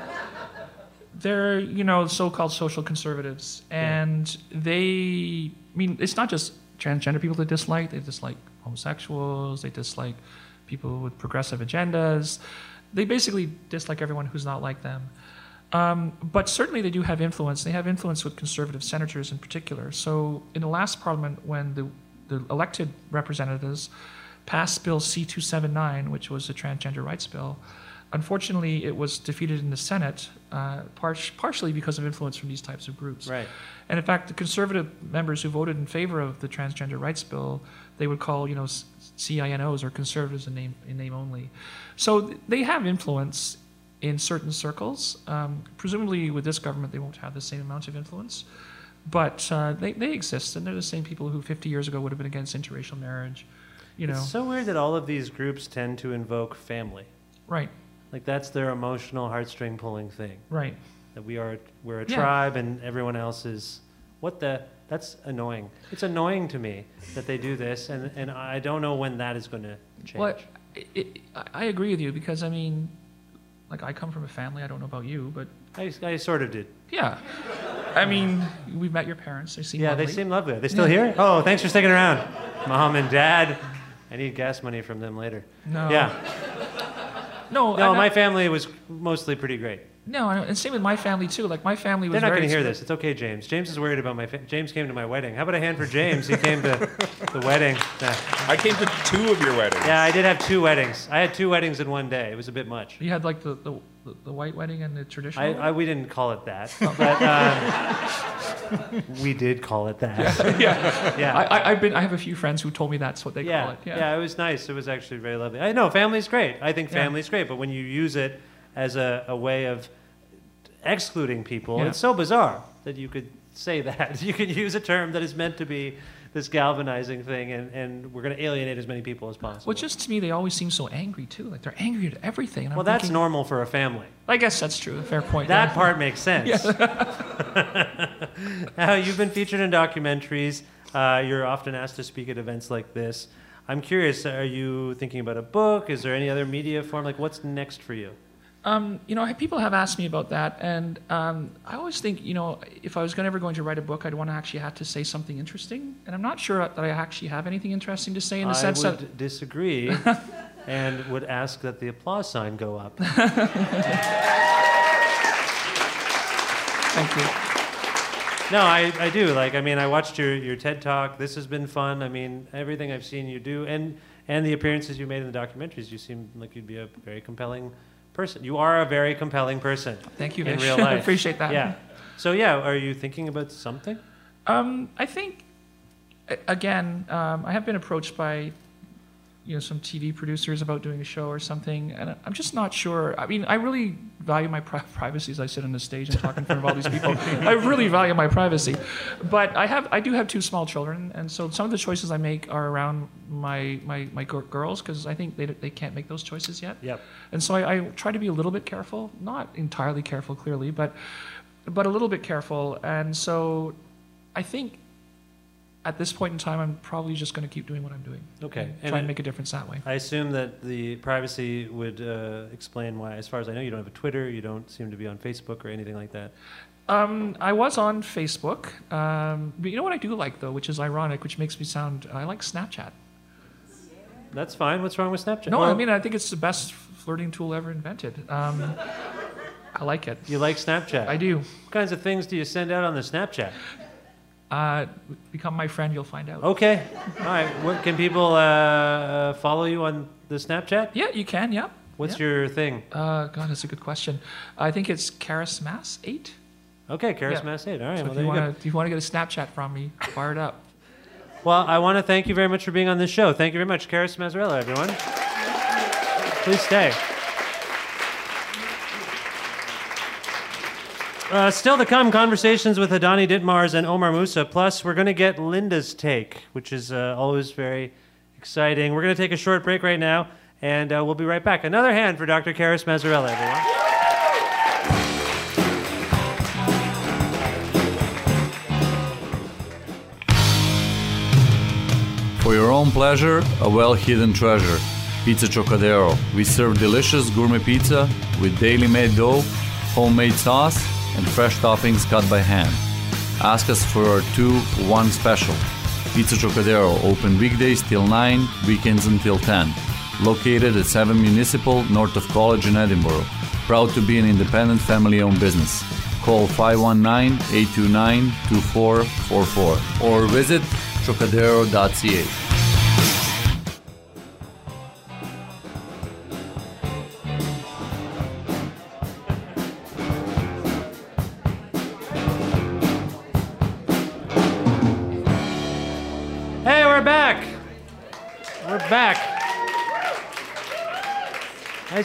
[SPEAKER 6] they're, you know, so-called social conservatives, and they. I mean, it's not just transgender people they dislike. They dislike homosexuals. They dislike people with progressive agendas. They basically dislike everyone who's not like them. Um, but certainly they do have influence. They have influence with conservative senators in particular. So in the last parliament, when the, the elected representatives passed Bill C-279, which was a transgender rights bill, unfortunately it was defeated in the Senate, uh, par- partially because of influence from these types of groups.
[SPEAKER 3] Right.
[SPEAKER 6] And in fact, the conservative members who voted in favor of the transgender rights bill, they would call, you know, CINOs or conservatives in name, in name only. So th- they have influence in certain circles. Um, presumably, with this government, they won't have the same amount of influence. But uh, they, they exist, and they're the same people who 50 years ago would have been against interracial marriage. You know,
[SPEAKER 3] It's so weird that all of these groups tend to invoke family.
[SPEAKER 6] right,
[SPEAKER 3] Like that's their emotional heartstring pulling thing.
[SPEAKER 6] right.
[SPEAKER 3] That we are we're a
[SPEAKER 6] Yeah.
[SPEAKER 3] tribe and everyone else is what the that's annoying. It's annoying to me that they do this, and, and I don't know when that is going to change.
[SPEAKER 6] Well, I- I agree with you because I mean, like I come from a family. I don't know about you, but
[SPEAKER 3] I, I sort of did.
[SPEAKER 6] yeah. I mean, we've met your parents. They seem
[SPEAKER 3] Yeah,
[SPEAKER 6] lovely.
[SPEAKER 3] they seem lovely. Are they still
[SPEAKER 6] Yeah.
[SPEAKER 3] here? Oh, thanks for sticking around, mom and dad. I need gas money from them later.
[SPEAKER 6] No.
[SPEAKER 3] Yeah.
[SPEAKER 6] No,
[SPEAKER 3] No, my family was mostly pretty great.
[SPEAKER 6] No, and same with my family too. Like my family was.
[SPEAKER 3] They're not going to hear this. It's okay, James. James is worried about my. Fa- James came to my wedding. How about a hand for James? He came to the wedding. Nah.
[SPEAKER 4] I came to two of your weddings.
[SPEAKER 3] Yeah, I did have two weddings. I had two weddings in one day. It was a bit much.
[SPEAKER 6] You had like the, the, the, the white wedding and the traditional.
[SPEAKER 3] I. I, we didn't call it that, but um, we did call it that.
[SPEAKER 6] yeah.
[SPEAKER 3] Yeah.
[SPEAKER 6] I, I, I've been. I have a few friends who told me that's what they
[SPEAKER 3] yeah,
[SPEAKER 6] call it.
[SPEAKER 3] yeah, yeah, it was nice. It was actually very lovely. I know family's great. I think
[SPEAKER 6] Yeah.
[SPEAKER 3] family's great, but when you use it as a, a way of excluding people,
[SPEAKER 6] Yeah.
[SPEAKER 3] it's so bizarre that you could say that. You could use a term that is meant to be this galvanizing thing, and, and we're going to alienate as many people as possible.
[SPEAKER 6] Well, just to me, they always seem so angry too. Like they're angry at everything.
[SPEAKER 3] Well, that's
[SPEAKER 6] thinking,
[SPEAKER 3] normal for a family.
[SPEAKER 6] I guess that's true. Fair point.
[SPEAKER 3] That
[SPEAKER 6] yeah.
[SPEAKER 3] part makes sense. now, you've been featured in documentaries. Uh, you're often asked to speak at events like this. I'm curious, are you thinking about a book? Is there any other media form? Like, what's next for you?
[SPEAKER 6] Um, you know, people have asked me about that, and um, I always think, you know, if I was gonna, ever going to write a book, I'd want to actually have to say something interesting, and I'm not sure that I actually have anything interesting to say in the
[SPEAKER 3] I
[SPEAKER 6] sense
[SPEAKER 3] would
[SPEAKER 6] that
[SPEAKER 3] disagree and would ask that the applause sign go up.
[SPEAKER 6] Thank you.
[SPEAKER 3] No, I, I do. Like, I mean, I watched your, your TED talk. This has been fun. I mean, everything I've seen you do, and and the appearances you made in the documentaries, you seem like you'd be a very compelling person. You are a very compelling person.
[SPEAKER 6] Thank you,
[SPEAKER 3] in
[SPEAKER 6] Vish.
[SPEAKER 3] real
[SPEAKER 6] I
[SPEAKER 3] life.
[SPEAKER 6] appreciate that.
[SPEAKER 3] Yeah. So yeah, are you thinking about something?
[SPEAKER 6] Um, I think, again, um, I have been approached by, you know, some TV producers about doing a show or something, and I'm just not sure. I mean, I really value my pri- privacy as I sit on the stage and talk in front of all these people. I really value my privacy, but I have, I do have two small children, and so some of the choices I make are around my my my gir- girls because I think they they can't make those choices yet.
[SPEAKER 3] Yep.
[SPEAKER 6] And so I, I try to be a little bit careful, not entirely careful, clearly, but but a little bit careful. And so I think at this point in time, I'm probably just going to keep doing what I'm doing.
[SPEAKER 3] Okay.
[SPEAKER 6] And try and make a difference that way.
[SPEAKER 3] I assume that the privacy would uh, explain why, as far as I know, you don't have a Twitter, you don't seem to be on Facebook or anything like that.
[SPEAKER 6] Um, I was on Facebook, um, but you know what I do like though, which is ironic, which makes me sound. I like Snapchat.
[SPEAKER 3] That's fine. What's wrong with Snapchat?
[SPEAKER 6] No, I mean I think it's the best flirting tool ever invented. Um, I like it.
[SPEAKER 3] you like Snapchat.
[SPEAKER 6] I do.
[SPEAKER 3] What kinds of things do you send out on the Snapchat?
[SPEAKER 6] Uh, become my friend, you'll find out.
[SPEAKER 3] Okay. All right. What, can people uh, uh, follow you on the Snapchat?
[SPEAKER 6] Yeah, you can. Yeah.
[SPEAKER 3] What's
[SPEAKER 6] yeah.
[SPEAKER 3] your thing?
[SPEAKER 6] Uh, God, that's a good question. I think it's Carys Mass eight.
[SPEAKER 3] Okay, Carys
[SPEAKER 6] Yeah.
[SPEAKER 3] 8. All right.
[SPEAKER 6] So
[SPEAKER 3] well,
[SPEAKER 6] if
[SPEAKER 3] there
[SPEAKER 6] you
[SPEAKER 3] you
[SPEAKER 6] want to, if you want to get a Snapchat from me, fire it up.
[SPEAKER 3] Well, I want to thank you very much for being on this show. Thank you very much, Carys Massarella, everyone. Please stay. Uh, still to come, conversations with Hadani Ditmars and Omar Musa. Plus, we're going to get Linda's take, which is uh, always very exciting. We're going to take a short break right now, and uh, we'll be right back. Another hand for Dr. Carys Massarella, everyone.
[SPEAKER 7] For your own pleasure, a well hidden treasure. Pizza Chocadero. We serve delicious gourmet pizza with daily made dough, homemade sauce, and fresh toppings cut by hand. Ask us for our 2 1 special. Pizza Chocadero open weekdays till 9, weekends until 10. Located at 7 Municipal, north of College in Edinburgh. Proud to be an independent family owned business. Call 519 829 2444 or visit chocadero.ca.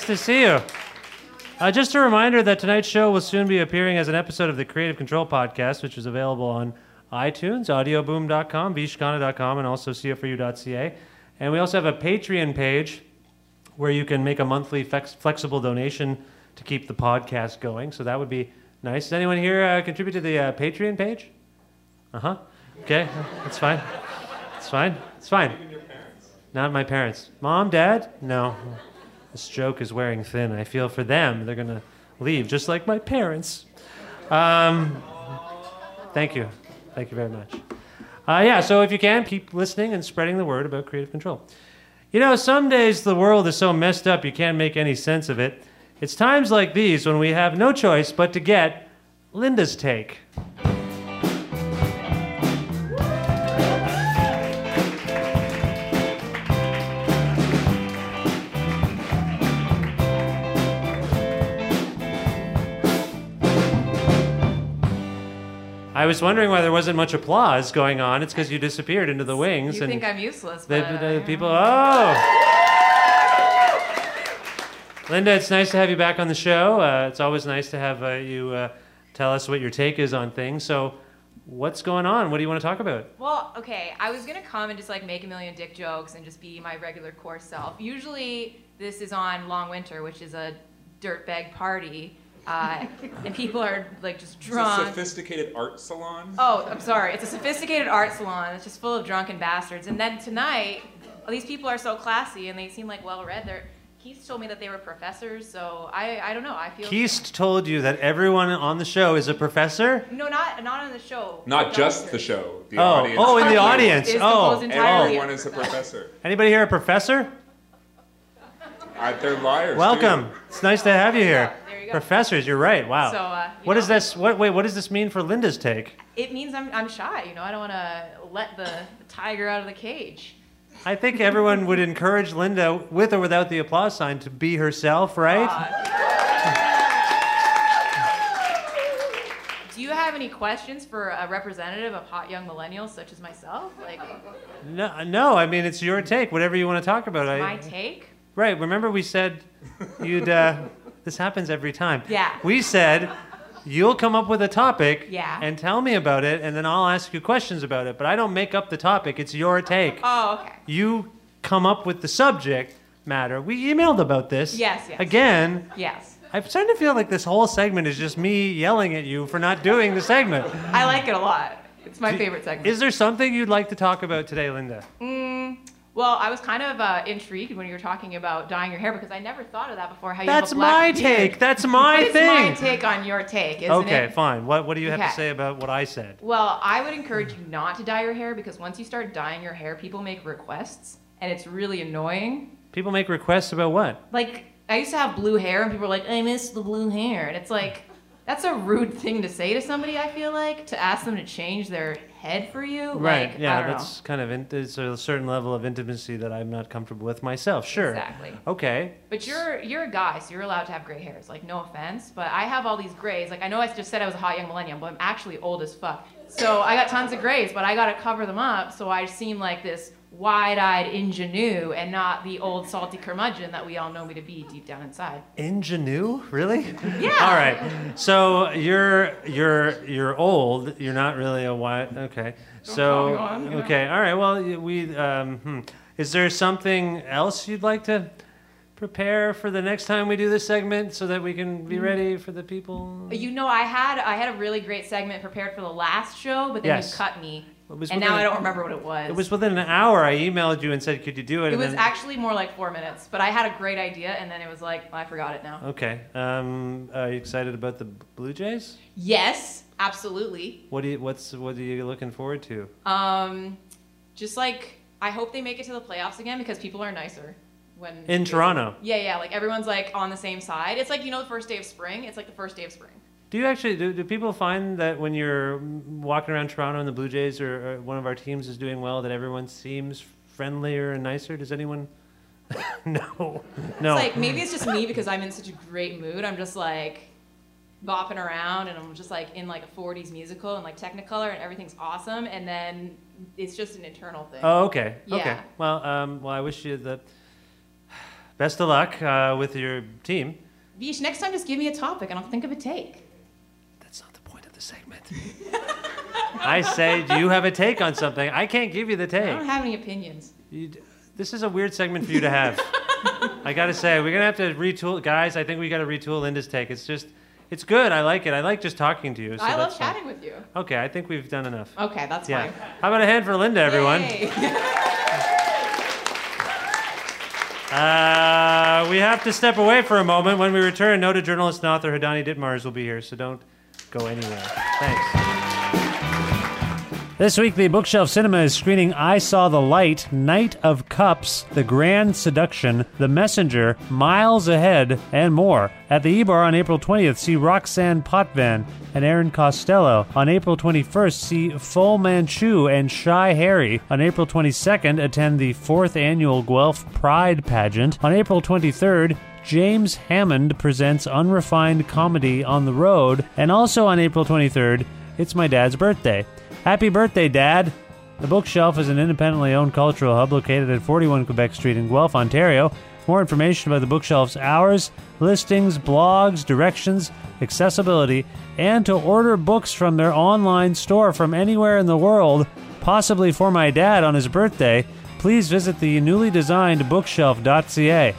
[SPEAKER 3] Nice to see you. Uh, just a reminder that tonight's show will soon be appearing as an episode of the Creative Control podcast, which is available on iTunes, audioboom.com, vishkhanna.com, and also co4u.ca. And we also have a Patreon page where you can make a monthly flex- flexible donation to keep the podcast going. So that would be nice. Does anyone here uh, contribute to the uh, Patreon page? Uh huh. Okay, that's fine. It's fine. It's fine. Not my parents. Mom, dad? No. This joke is wearing thin. I feel for them. They're gonna leave, just like my parents. Um, thank you. Thank you very much. Uh, yeah, so if you can, keep listening and spreading the word about creative control. You know, some days the world is so messed up you can't make any sense of it. It's times like these when we have no choice but to get Linda's take. I was wondering why there wasn't much applause going on. It's because you disappeared into the wings.
[SPEAKER 5] You
[SPEAKER 3] and
[SPEAKER 5] think I'm useless, but,
[SPEAKER 3] the people. Oh, Linda, it's nice to have you back on the show. Uh, it's always nice to have uh, you uh, tell us what your take is on things. So, what's going on? What do you want to talk about?
[SPEAKER 5] Well, okay, I was gonna come and just like make a million dick jokes and just be my regular core self. Usually, this is on Long Winter, which is a dirtbag party, uh, and people are like just
[SPEAKER 4] It's a
[SPEAKER 5] drunk.
[SPEAKER 4] sophisticated art salon.
[SPEAKER 5] Oh, I'm sorry. It's a sophisticated art salon. It's just full of drunken bastards. And then tonight, these people are so classy and they seem like well read. They're Keith told me that they were professors, so I I don't know. I feel
[SPEAKER 3] Keist told you that everyone on the show is a professor.
[SPEAKER 5] no, not not on the show.
[SPEAKER 4] Not just the show. The
[SPEAKER 3] Oh,
[SPEAKER 4] audience.
[SPEAKER 3] oh, in the audience.
[SPEAKER 5] Is
[SPEAKER 3] Oh,
[SPEAKER 5] composed
[SPEAKER 4] Everyone is a professor.
[SPEAKER 3] Anybody here a professor?
[SPEAKER 4] Uh, they're liars.
[SPEAKER 3] Welcome.
[SPEAKER 4] too.
[SPEAKER 3] It's nice to have you here.
[SPEAKER 5] Go.
[SPEAKER 3] Professors, you're right. Wow.
[SPEAKER 5] So, uh,
[SPEAKER 3] what is this? What? Wait, what does this mean for Linda's take?
[SPEAKER 5] It means I'm I'm shy. You know, I don't want to let the, the tiger out of the cage.
[SPEAKER 3] I think everyone would encourage Linda, with or without the applause sign, to be herself, right?
[SPEAKER 5] Do you have any questions for a representative of hot young millennials such as myself? Like
[SPEAKER 3] No, no. I mean, it's your take. Whatever you want to talk about. I,
[SPEAKER 5] my take?
[SPEAKER 3] Right. Remember, we said you'd. Uh, this happens every time.
[SPEAKER 5] Yeah.
[SPEAKER 3] We said you'll come up with a topic.
[SPEAKER 5] Yeah.
[SPEAKER 3] And tell me about it, and then I'll ask you questions about it. But I don't make up the topic. It's your take.
[SPEAKER 5] Oh, okay.
[SPEAKER 3] You come up with the subject matter. We emailed about this.
[SPEAKER 5] Yes, yes.
[SPEAKER 3] Again.
[SPEAKER 5] Yes.
[SPEAKER 3] I'm starting to feel like this whole segment is just me yelling at you for not doing the segment.
[SPEAKER 5] I like it a lot. It's my favorite segment.
[SPEAKER 3] Is there something you'd like to talk about today, Linda?
[SPEAKER 5] Mm, well, I was kind of uh, intrigued when you were talking about dyeing your hair because I never thought of that before. How you
[SPEAKER 3] That's
[SPEAKER 5] have a black
[SPEAKER 3] my
[SPEAKER 5] beard.
[SPEAKER 3] take. That's my
[SPEAKER 5] But it's my take on your take, isn't
[SPEAKER 3] okay,
[SPEAKER 5] it?
[SPEAKER 3] fine. What What do you have to say about what I said?
[SPEAKER 5] Well, I would encourage you not to dye your hair because once you start dyeing your hair, people make requests, and it's really annoying.
[SPEAKER 3] People make requests about what?
[SPEAKER 5] Like, I used to have blue hair, and people were like, I miss the blue hair. And it's like, that's a rude thing to say to somebody, I feel like, to ask them to change their head for you.
[SPEAKER 3] Right.
[SPEAKER 5] Like,
[SPEAKER 3] yeah,
[SPEAKER 5] I don't
[SPEAKER 3] that's kind of in, there's a certain level of intimacy that I'm not comfortable with myself. Sure.
[SPEAKER 5] Exactly.
[SPEAKER 3] Okay.
[SPEAKER 5] But you're you're a guy, so you're allowed to have gray hairs. Like, no offense, but I have all these grays. Like, I know I just said I was a hot young millennium, but I'm actually old as fuck. So I got tons of grays, but I got to cover them up so I seem like this wide-eyed ingenue and not the old salty curmudgeon that we all know me to be deep down inside.
[SPEAKER 3] Ingenue? Really?
[SPEAKER 5] Yeah.
[SPEAKER 3] All right. So you're you're you're old. You're not really a wide. Okay. so
[SPEAKER 5] call me on,
[SPEAKER 3] okay. All right. Well, we. Um, hmm. Is there something else you'd like to prepare for the next time we do this segment so that we can be
[SPEAKER 5] Mm.
[SPEAKER 3] ready for the people?
[SPEAKER 5] You know, I had I had a really great segment prepared for the last show, but then
[SPEAKER 3] Yes.
[SPEAKER 5] you cut me,
[SPEAKER 3] It was
[SPEAKER 5] and now I don't remember what it was.
[SPEAKER 3] It was within an hour. I emailed you and said, "Could you do it?"
[SPEAKER 5] It
[SPEAKER 3] and
[SPEAKER 5] was
[SPEAKER 3] then-
[SPEAKER 5] actually more like four minutes, but I had a great idea, and then it was like I forgot it now.
[SPEAKER 3] Okay. Um, are you excited about the Blue Jays?
[SPEAKER 5] Yes, absolutely.
[SPEAKER 3] What do you? What's what are you looking forward to?
[SPEAKER 5] Um, just like I hope they make it to the playoffs again because people are nicer when
[SPEAKER 3] In Toronto.
[SPEAKER 5] Yeah, yeah. Like everyone's like on the same side. It's like you know the first day of spring. It's like the first day of spring.
[SPEAKER 3] Do you actually do, do people find that when you're walking around Toronto and the Blue Jays or, or one of our teams is doing well that everyone seems friendlier and nicer? Does anyone? no, no.
[SPEAKER 5] It's like maybe it's just me because I'm in such a great mood. I'm just like bopping around and I'm just like in like a 40s musical and like Technicolor and everything's awesome. And then it's just an internal thing.
[SPEAKER 3] Oh, okay.
[SPEAKER 5] Yeah.
[SPEAKER 3] Okay. Well, um, well, I wish you the best of luck uh, with your team.
[SPEAKER 5] Vish, next time just give me a topic and I'll think of a take.
[SPEAKER 3] That's not the point of the segment. I say, do you have a take on something? I can't give you the take.
[SPEAKER 5] I don't have any opinions.
[SPEAKER 3] You, this is a weird segment for you to have. I gotta say, we're gonna have to retool, guys. I think we gotta retool Linda's take. It's just, It's good. I like it. I like just talking to you. So
[SPEAKER 5] I love chatting with you.
[SPEAKER 3] Okay, I think we've done enough.
[SPEAKER 5] Okay, that's
[SPEAKER 3] Yeah.
[SPEAKER 5] fine.
[SPEAKER 3] How about a hand for Linda, everyone? Uh, we have to step away for a moment. When we return, noted journalist and author Hadani Ditmars will be here, so don't go anywhere. Thanks. This week, the Bookshelf Cinema is screening I Saw the Light, Knight of Cups, The Grand Seduction, The Messenger, Miles Ahead, and more. At the E-Bar on April 20th, see Roxanne Potvin and Erin Costelo. On April 21st, see Full Manchu and Shy Harry. On April 22nd, attend the 4th annual Guelph Pride pageant. On April 23rd, James Hammond presents Unrefined Comedy on the Road. And also on April 23rd, it's my dad's birthday. Happy birthday, Dad! The Bookshelf is an independently owned cultural hub located at 41 Quebec Street in Guelph, Ontario. For more information about the Bookshelf's hours, listings, blogs, directions, accessibility, and to order books from their online store from anywhere in the world, possibly for my dad on his birthday, please visit the newly designed bookshelf.ca.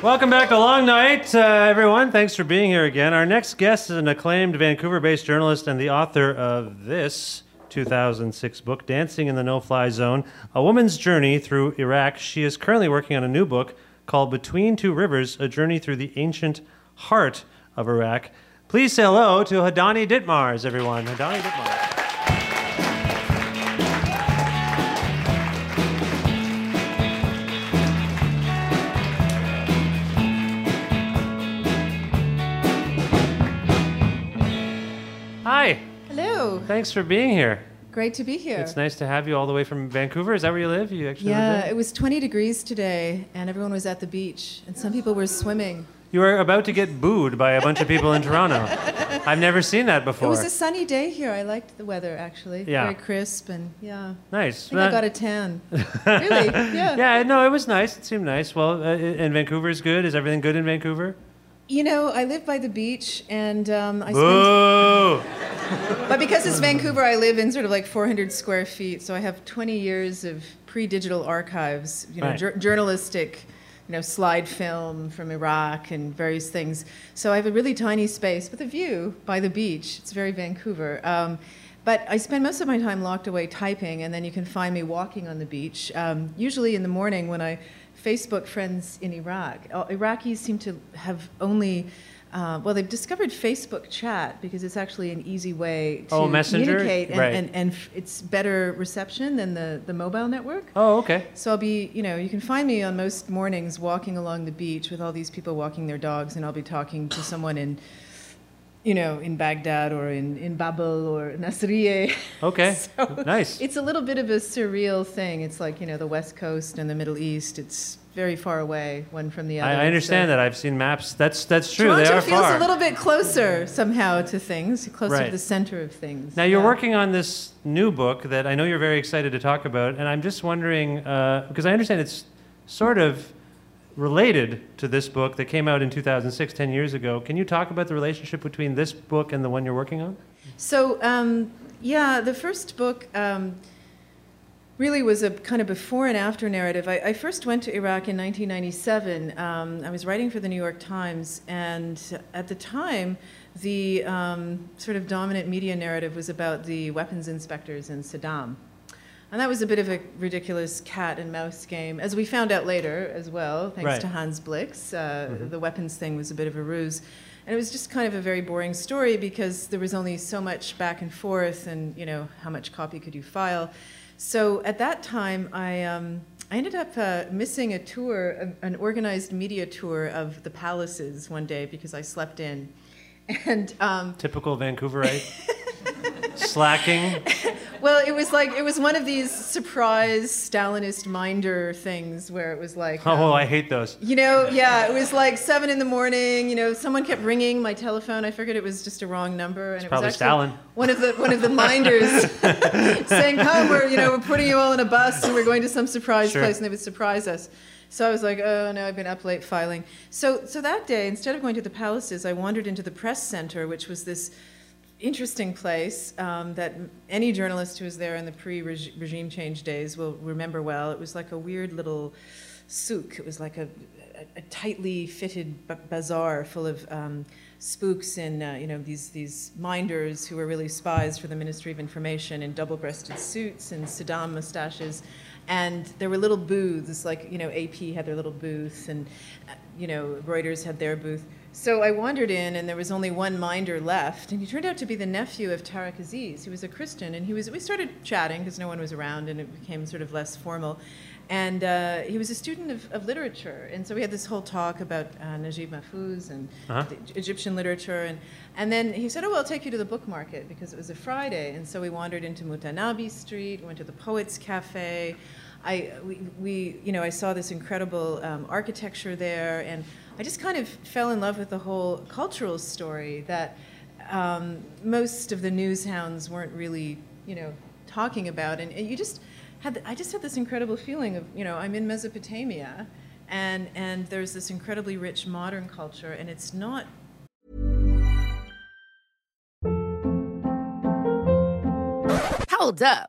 [SPEAKER 3] Welcome back to Long Night, uh, everyone. Thanks for being here again. Our next guest is an acclaimed Vancouver based journalist and the author of this 2006 book, Dancing in the No Fly Zone A Woman's Journey Through Iraq. She is currently working on a new book called Between Two Rivers A Journey Through the Ancient Heart of Iraq. Please say hello to Hadani Ditmars, everyone. Hadani Ditmars. Thanks for being here.
[SPEAKER 8] Great to be here.
[SPEAKER 3] It's nice to have you all the way from Vancouver. Is that where you live? You actually
[SPEAKER 8] yeah, it was 20 degrees today, and everyone was at the beach, and some people were swimming.
[SPEAKER 3] You were about to get booed by a bunch of people in Toronto. I've never seen that before.
[SPEAKER 8] It was a sunny day here. I liked the weather, actually.
[SPEAKER 3] Yeah.
[SPEAKER 8] Very crisp, and yeah.
[SPEAKER 3] Nice.
[SPEAKER 8] I think I got a tan. really? Yeah.
[SPEAKER 3] Yeah, no, it was nice. It seemed nice. Well, uh, and is good. Is everything good in Vancouver?
[SPEAKER 8] You know, I live by the beach, and um, I spend. But because it's Vancouver, I live in sort of like 400 square feet, so I have 20 years of pre-digital archives, you know,
[SPEAKER 3] Right.
[SPEAKER 8] jour- journalistic, you know, slide film from Iraq and various things. So I have a really tiny space with a view by the beach. It's very Vancouver. Um, but I spend most of my time locked away typing, and then you can find me walking on the beach, um, usually in the morning when I Facebook friends in Iraq. Uh, Iraqis seem to have only, uh, well, they've discovered Facebook chat because it's actually an easy way to
[SPEAKER 3] Oh,
[SPEAKER 8] communicate, and,
[SPEAKER 3] Right.
[SPEAKER 8] and, and f- it's better reception than the, the mobile network.
[SPEAKER 3] Oh, okay.
[SPEAKER 8] So I'll be, you know, you can find me on most mornings walking along the beach with all these people walking their dogs, and I'll be talking to someone in, you know, in Baghdad or in, in Babel or Nasiriyeh.
[SPEAKER 3] Okay.
[SPEAKER 8] So
[SPEAKER 3] nice.
[SPEAKER 8] It's a little bit of a surreal thing. It's like, you know, the West Coast and the Middle East. It's very far away, one from the other.
[SPEAKER 3] I, I understand
[SPEAKER 8] so-
[SPEAKER 3] that. I've seen maps. That's that's true.
[SPEAKER 8] Toronto
[SPEAKER 3] they are
[SPEAKER 8] feels
[SPEAKER 3] far.
[SPEAKER 8] a little bit closer somehow to things, closer
[SPEAKER 3] Right.
[SPEAKER 8] to the center of things.
[SPEAKER 3] Now you're
[SPEAKER 8] Yeah.
[SPEAKER 3] working on this new book that I know you're very excited to talk about, and I'm just wondering uh, because I understand it's sort of related to this book that came out in 2006, 10 years ago. Can you talk about the relationship between this book and the one you're working on?
[SPEAKER 8] So, um, yeah, the first book um, really was a kind of before and after narrative. I, I first went to Iraq in 1997. Um, I was writing for the New York Times, and at the time, the um, sort of dominant media narrative was about the weapons inspectors in Saddam. And that was a bit of a ridiculous cat and mouse game, as we found out later as well, thanks
[SPEAKER 9] Right.
[SPEAKER 8] to Hans Blix. Uh,
[SPEAKER 9] Mhm.
[SPEAKER 8] The weapons thing was a bit of a ruse. And it was just kind of a very boring story because there was only so much back and forth, and you know how much copy could you file. So at that time, I um, I ended up uh, missing a tour, a- an organized media tour of the palaces one day because I slept in, and um,
[SPEAKER 3] Typical Vancouverite. Slacking.
[SPEAKER 8] well, it was like it was one of these surprise Stalinist minder things where it was like.
[SPEAKER 3] Oh,
[SPEAKER 8] um,
[SPEAKER 3] I hate those.
[SPEAKER 8] You know, yeah, it was like seven in the morning. You know, someone kept ringing my telephone. I figured it was just a wrong number, and it
[SPEAKER 3] probably
[SPEAKER 8] was actually
[SPEAKER 3] Stalin.
[SPEAKER 8] one of the one of the minders saying, "Come, we're you know we're putting you all in a bus, and we're going to some surprise
[SPEAKER 3] Sure.
[SPEAKER 8] place," and they would surprise us. So I was like, "Oh no, I've been up late filing." So so that day, instead of going to the palaces, I wandered into the press center, which was this interesting place um, that any journalist who was there in the pre-regime change days will remember well. It was like a weird little souk. It was like a, a, a tightly fitted bazaar full of um, spooks and uh, you know these these minders who were really spies for the Ministry of Information in double-breasted suits and Saddam mustaches, and there were little booths like you know AP had their little booth and uh, you know Reuters had their booth. So I wandered in, and there was only one minder left, and he turned out to be the nephew of Tariq Aziz. He was a Christian, and he was. We started chatting because no one was around, and it became sort of less formal. And uh, he was a student of, of, literature, and so we had this whole talk about uh, Najib Mahfouz and uh-huh. Egyptian literature, and and then he said, "Oh, well, I'll take you to the book market because it was a Friday." And so we wandered into Mutanabi Street, went to the Poets Cafe. I we, we you know I saw this incredible um, architecture there, and I just kind of fell in love with the whole cultural story that um, most of the news hounds weren't really you know talking about, and, you just had I just had this incredible feeling of you know I'm in Mesopotamia, and and there's this incredibly rich modern culture, and it's not.
[SPEAKER 10] Hold up.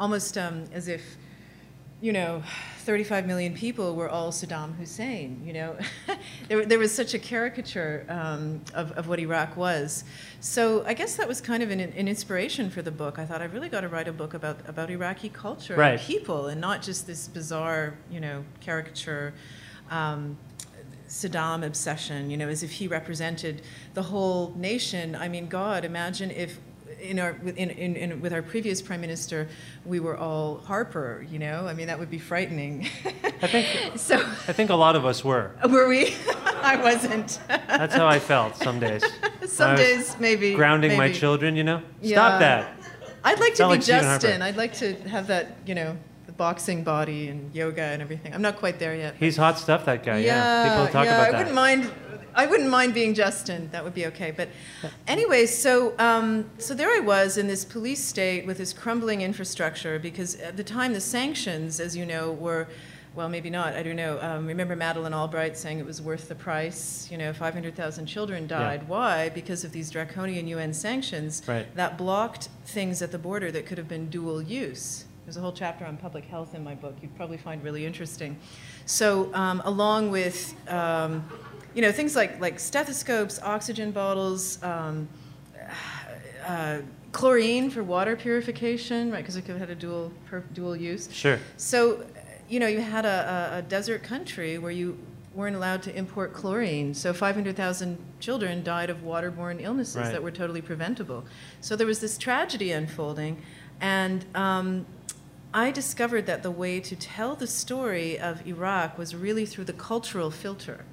[SPEAKER 8] almost um, as if, you know, 35 million people were all Saddam Hussein. You know, there, there was such a caricature um, of, of what Iraq was. So I guess that was kind of an, an, inspiration for the book. I thought I've really got to write a book about about Iraqi culture
[SPEAKER 3] right.
[SPEAKER 8] and people, and not just this bizarre, you know, caricature. Um, Saddam obsession, you know, as if he represented the whole nation. I mean, God, imagine if in our in, in, in, with our previous prime minister, we were all Harper. You know, I mean that would be frightening.
[SPEAKER 3] I think so. I think a lot of us were.
[SPEAKER 8] Uh, were we? I wasn't.
[SPEAKER 3] That's how I felt some days.
[SPEAKER 8] some days, maybe.
[SPEAKER 3] Grounding
[SPEAKER 8] maybe.
[SPEAKER 3] my children, you know.
[SPEAKER 8] Yeah.
[SPEAKER 3] Stop that.
[SPEAKER 8] I'd like to be
[SPEAKER 3] like
[SPEAKER 8] Justin. I'd like to have that, you know, the boxing body and yoga and everything. I'm not quite there yet.
[SPEAKER 3] He's hot stuff, that guy.
[SPEAKER 8] Yeah,
[SPEAKER 3] yeah. People talk
[SPEAKER 8] yeah,
[SPEAKER 3] about
[SPEAKER 8] I
[SPEAKER 3] that.
[SPEAKER 8] wouldn't mind. I wouldn't mind being Justin. That would be okay. But anyway, so um, so there I was in this police state with this crumbling infrastructure because at the time the sanctions, as you know, were. Well, maybe not. I don't know. Um, remember Madeleine Albright saying it was worth the price. You know, 500,000 children died.
[SPEAKER 3] Yeah.
[SPEAKER 8] Why? Because of these draconian UN sanctions
[SPEAKER 3] Right.
[SPEAKER 8] that blocked things at the border that could have been dual use. There's a whole chapter on public health in my book. You'd probably find really interesting. So, um, along with um, you know things like like stethoscopes, oxygen bottles, um, uh, chlorine for water purification, right? Because it could have had a dual per, dual use.
[SPEAKER 3] Sure.
[SPEAKER 8] So, you know, you had a, a, a desert country where you weren't allowed to import chlorine. So 500,000 children died of waterborne illnesses
[SPEAKER 3] Right.
[SPEAKER 8] that were totally preventable. So there was this tragedy unfolding, and um, I discovered that the way to tell the story of Iraq was really through the cultural filter.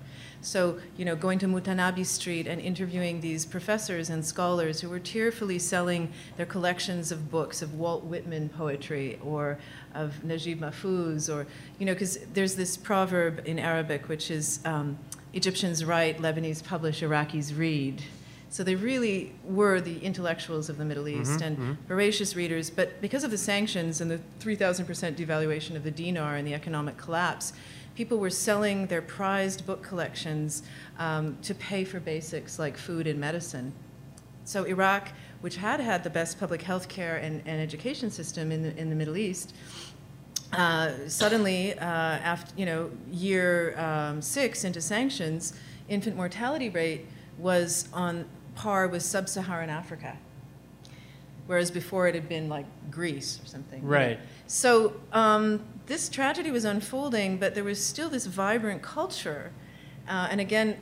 [SPEAKER 8] So, you know, going to Mutanabi Street and interviewing these professors and scholars who were tearfully selling their collections of books of Walt Whitman poetry or of Najib Mahfouz, or, you know, because there's this proverb in Arabic which is um, Egyptians write, Lebanese publish, Iraqis read. So they really were the intellectuals of the Middle East
[SPEAKER 3] Mhm,
[SPEAKER 8] and
[SPEAKER 3] mhm.
[SPEAKER 8] voracious readers. But because of the sanctions and the 3,000% devaluation of the dinar and the economic collapse, people were selling their prized book collections um, to pay for basics like food and medicine. So Iraq, which had had the best public health care and, and education system in the, in the Middle East, uh, suddenly, uh, after you know, year um, six into sanctions, infant mortality rate was on par with sub-Saharan Africa, whereas before it had been like Greece or something.
[SPEAKER 3] Right.
[SPEAKER 8] So um, this tragedy was unfolding, but there was still this vibrant culture. Uh, and again,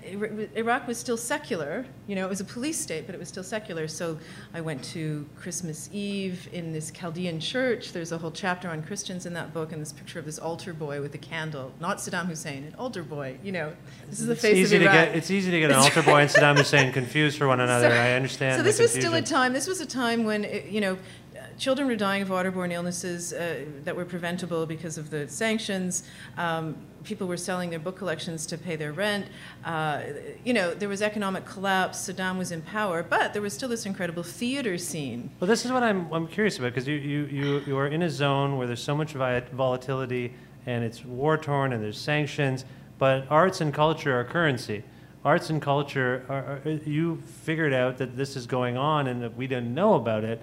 [SPEAKER 8] Iraq was still secular. You know, it was a police state, but it was still secular. So I went to Christmas Eve in this Chaldean church. There's a whole chapter on Christians in that book, and this picture of this altar boy with a candle. Not Saddam Hussein, an altar boy. You know, this is the
[SPEAKER 3] It's
[SPEAKER 8] face
[SPEAKER 3] easy
[SPEAKER 8] of
[SPEAKER 3] to
[SPEAKER 8] Iraq.
[SPEAKER 3] get. It's easy to get an altar boy and Saddam Hussein confused for one another. I understand.
[SPEAKER 8] So this was still a time. This was a time when it, you know, children were dying of waterborne illnesses uh, that were preventable because of the sanctions. Um, people were selling their book collections to pay their rent. Uh, you know, there was economic collapse. Saddam was in power, but there was still this incredible theater scene.
[SPEAKER 3] Well, this is what I'm, I'm curious about because you, you, you, you are in a zone where there's so much volatility and it's war torn and there's sanctions, but arts and culture are currency. Arts and culture, are, are, you figured out that this is going on and that we didn't know about it.